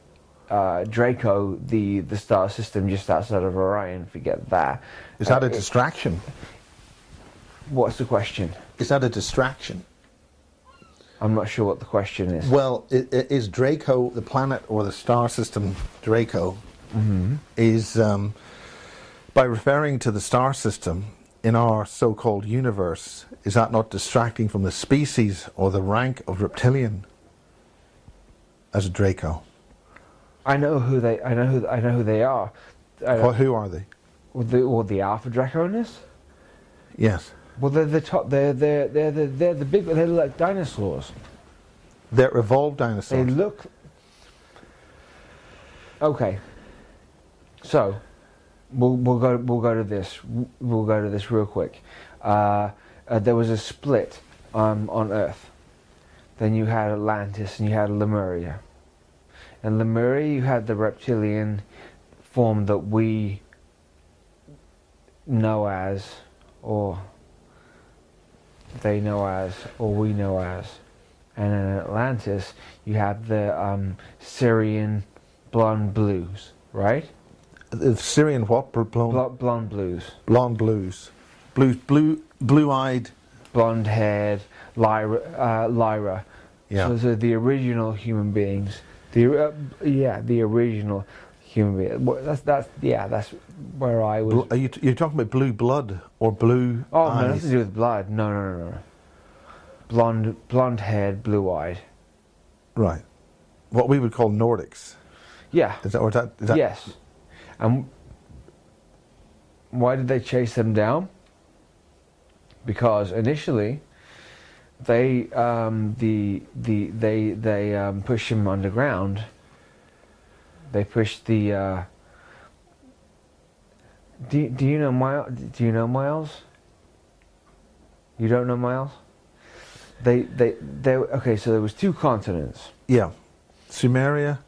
uh, Draco, the the star system just outside of Orion. Forget that. Is that Uh, a distraction? What's the question? Is that a distraction? I'm not sure what the question is. Well, is Draco the planet or the star system Draco? Is um, by referring to the star system in our so-called universe, is that not distracting from the species or the rank of reptilian as a Draco? I know who they. I know who. I know who they are. Wh- who are they? Well, the, or the Alpha Draconis. Yes, Well, they're the top. They're they're they're the they're the big. They're like dinosaurs. they're evolved dinosaurs. They look. Okay. So, we'll we'll go we'll go to this we'll go to this real quick. Uh, uh, there was a split um, on Earth. Then you had Atlantis and you had Lemuria. And Lemuria, you had the reptilian form that we know as or they know as, or we know as. And in Atlantis, you have the um, Sirian blonde blues, right? The Sirian what? Bl- Blonde, blonde blues. blonde blues. Blue, blue, blue-eyed. blonde haired Lyra, uh, Lyra. Yeah. So, so the original human beings. The uh, yeah, the original human being. That's that's yeah, that's where I was. Are you t- you're talking about blue blood or blue oh no, eyes? nothing to do with blood. No, no, no, no. Blonde, blonde haired, blue eyed. Right. What we would call Nordics. Yeah. Is that, or is that, is that yes. And why did they chase them down? Because initially, they um, the the they they um, push him underground. They push the. Uh, do Do you know Miles? Do you know Miles? You don't know Miles? They they they okay. So there was two continents. Yeah. Sumeria.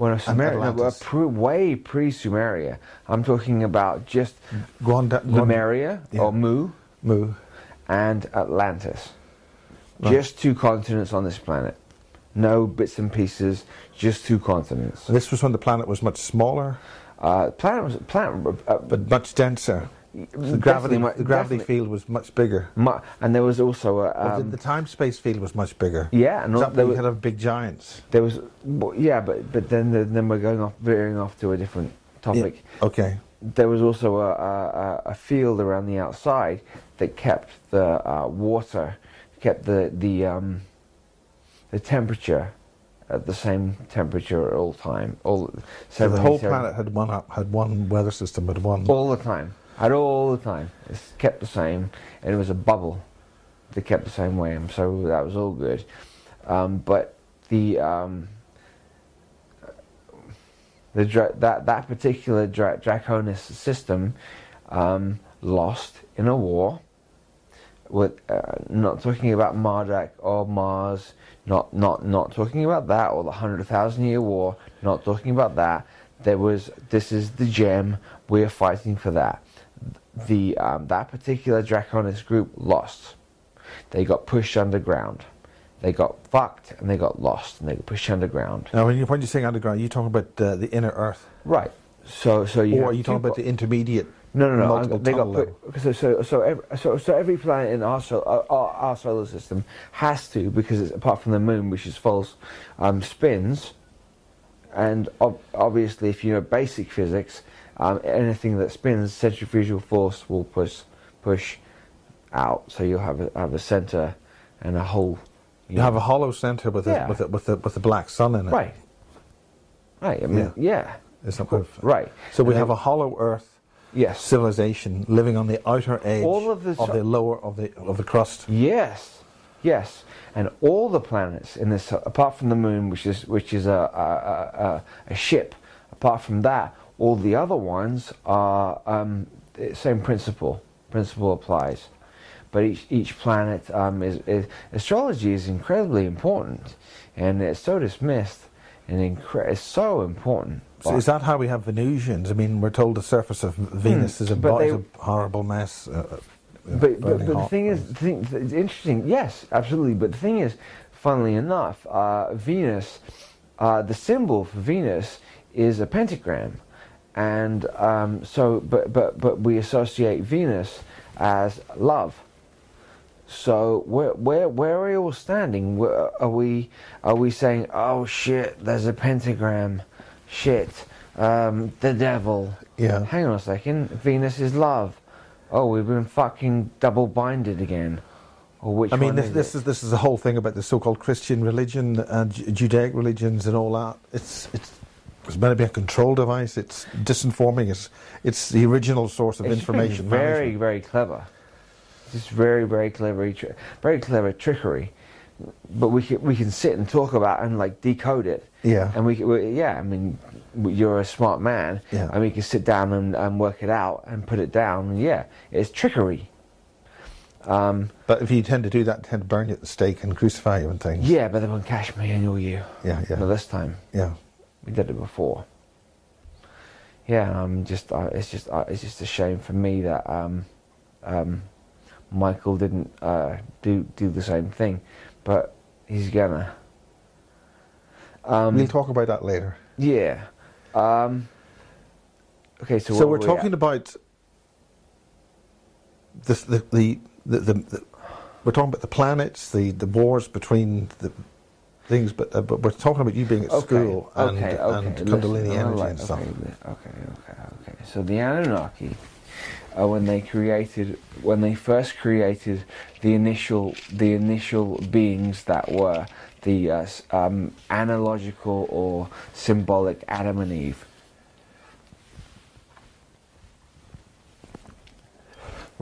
Well, Sumeria, no, Atlantis. but pre, way pre-Sumeria. I'm talking about just Gwanda, Lemuria yeah. or Mu Mu. and Atlantis. Right. Just two continents on this planet. No bits and pieces. Just two continents. And this was when the planet was much smaller, Uh, planet was planet, uh, but much denser. The gravity, the gravity field was much bigger. mu- and there was also a. But the- Um, the time-space field was much bigger. yeah, and there was, could have big giants. there was well, yeah, but but then the, then we're going off veering off to a different topic. Okay. there was also a, a, a- a field around the outside that kept the uh, water, kept the the um, the temperature at the same temperature at all time. All So the whole planet had one up- had one weather system, had one. all the time. Had all the time. It's kept the same, and it was a bubble that kept the same way, so that was all good. Um, but the um, the that that particular dra- Draconis system um, lost in a war. With uh, not talking about Marduk or Mars, not not not talking about that or the hundred thousand year war, not talking about that. There was this is the gem. We're fighting for that. The um, that particular Draconis group lost. They got pushed underground. They got fucked and they got lost and they got pushed underground. Now, when, you, when you're saying underground, you're talking about uh, the inner Earth, Right. So so you. Or are you talking about the intermediate? no, no, no. They got put, so so so every, so so every planet in our, sol- our, our, our solar system has to because it's apart from the moon, which is false, um, spins, and ob- obviously, if you know basic physics, um, anything that spins, centrifugal force will push push out. So you'll have a, have a center and a hole. You have a hollow center with Yeah. a with a, with a, with a black sun in it. right. Right. I mean, yeah. Is that Of course, right. So we And have then- a hollow Earth yes. civilization living on the outer edge All of the so- lower of the of the crust. Yes, yes, and all the planets in this, apart from the moon, which is which is a, a, a- a ship. Apart from that, all the other ones are um, the same principle. Principle applies, but each each planet um, is, is astrology is incredibly important, and it's so dismissed, and incre- it's so important. So is that how we have Venusians? I mean, we're told the surface of Venus is, a, Hmm. bo- is a horrible mess. Uh, uh, but, but, but the thing is, the thing, it's interesting. Yes, absolutely. But the thing is, funnily enough, uh, Venus, uh, the symbol for Venus is a pentagram, and um, so, but but but we associate Venus as love. So where where where are we all standing? Where, are we are we saying, oh shit, there's a pentagram, shit, um, the devil? Yeah. Hang on a second. Venus is love. Oh, we've been fucking double binded again. Or which I mean, this, is this it? is this is the whole thing about the so-called Christian religion and Ju- Judaic religions and all that. It's it's it's meant to be a control device. It's disinforming. It's it's the original source of It's information. Very management. very clever. Just very very clever, very clever trickery. But we can we can sit and talk about and like decode it. Yeah. And we, we yeah, I mean, you're a smart man. Yeah. And we can sit down and, and work it out and put it down. And yeah, it's trickery. Um, But if you tend to do that, tend to burn you at the stake and crucify you and things. yeah, but they won't catch me. I know you. Yeah, yeah. Not this time. Yeah. We did it before. Yeah, I'm just. Uh, it's just. Uh, it's just a shame for me that um, um, Michael didn't uh, do do the same thing, but he's gonna. Um, we'll talk about that later. yeah. Um, okay, so, So, we're were we talking at? about this, the, the, the, the, the we're talking about the planets, the, the wars between the things, but uh, but we're talking about you being at Okay, school and, okay, okay. and Kundalini energy right, and stuff. Okay, okay, okay, okay. So the Anunnaki, uh, when they created, when they first created the initial, the initial beings that were the uh, um, analogical or symbolic Adam and Eve.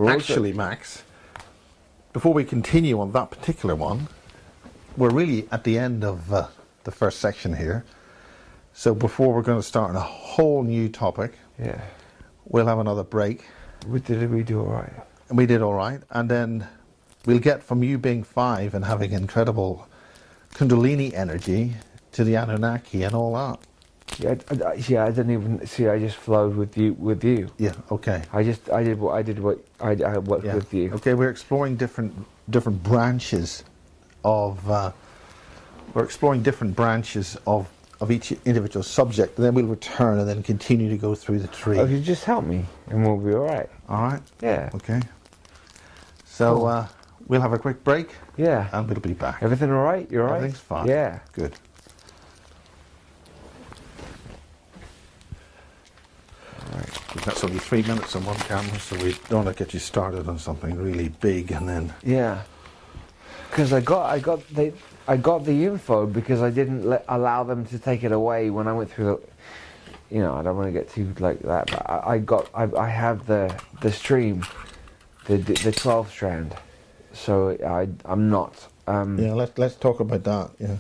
Actually, Max, before we continue on that particular one, we're really at the end of uh, the first section here. So before we're going to start on a whole new topic, yeah, we'll have another break. we did we do all right? And we did all right. And then we'll get from you being five and having incredible Kundalini energy to the Anunnaki and all that. Yeah, I, I, yeah. I didn't even see. I just flowed with you. With you. Yeah, okay. I just I did what I did what I, I worked Yeah. with you. Okay, we're exploring different different branches of uh, we're exploring different branches of of each individual subject, and then we'll return and then continue to go through the tree. Oh, you just help me, and we'll be all right. All right. Yeah. Okay. So Cool. uh, we'll have a quick break, Yeah. and we'll be back. Everything all right? You're all right? Everything's fine. Yeah. Good. We've got only three minutes on one camera, so we don't want to get you started on something really big and then. Yeah. Because I got I got they I got the info because I didn't let, allow them to take it away when I went through the. You know, I don't want to get too like that, but I, I got I, I have the the stream, the the twelve strand, so I I'm not. Um, Yeah, let's let's talk about that. Yeah.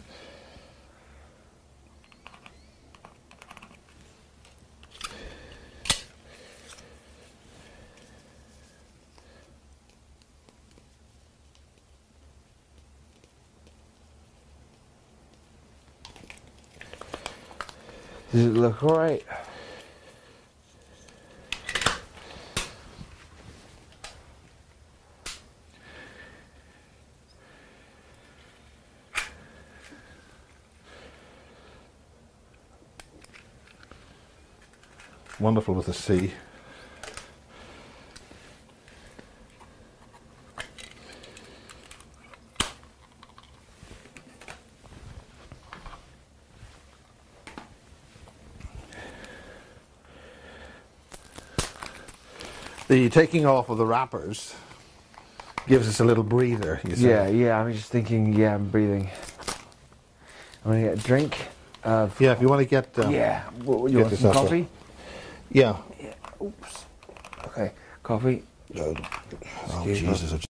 Does it look all right? Wonderful with the sea. The taking off of the wrappers gives us a little breather. You see. Yeah, yeah. I'm just thinking. Yeah, I'm breathing. I'm gonna get a drink of. Yeah, if you want to get. Um, Yeah. What, you get want some yourself a- coffee? Yeah. Oops. Okay. Coffee. Oh, Excuse me. Jesus.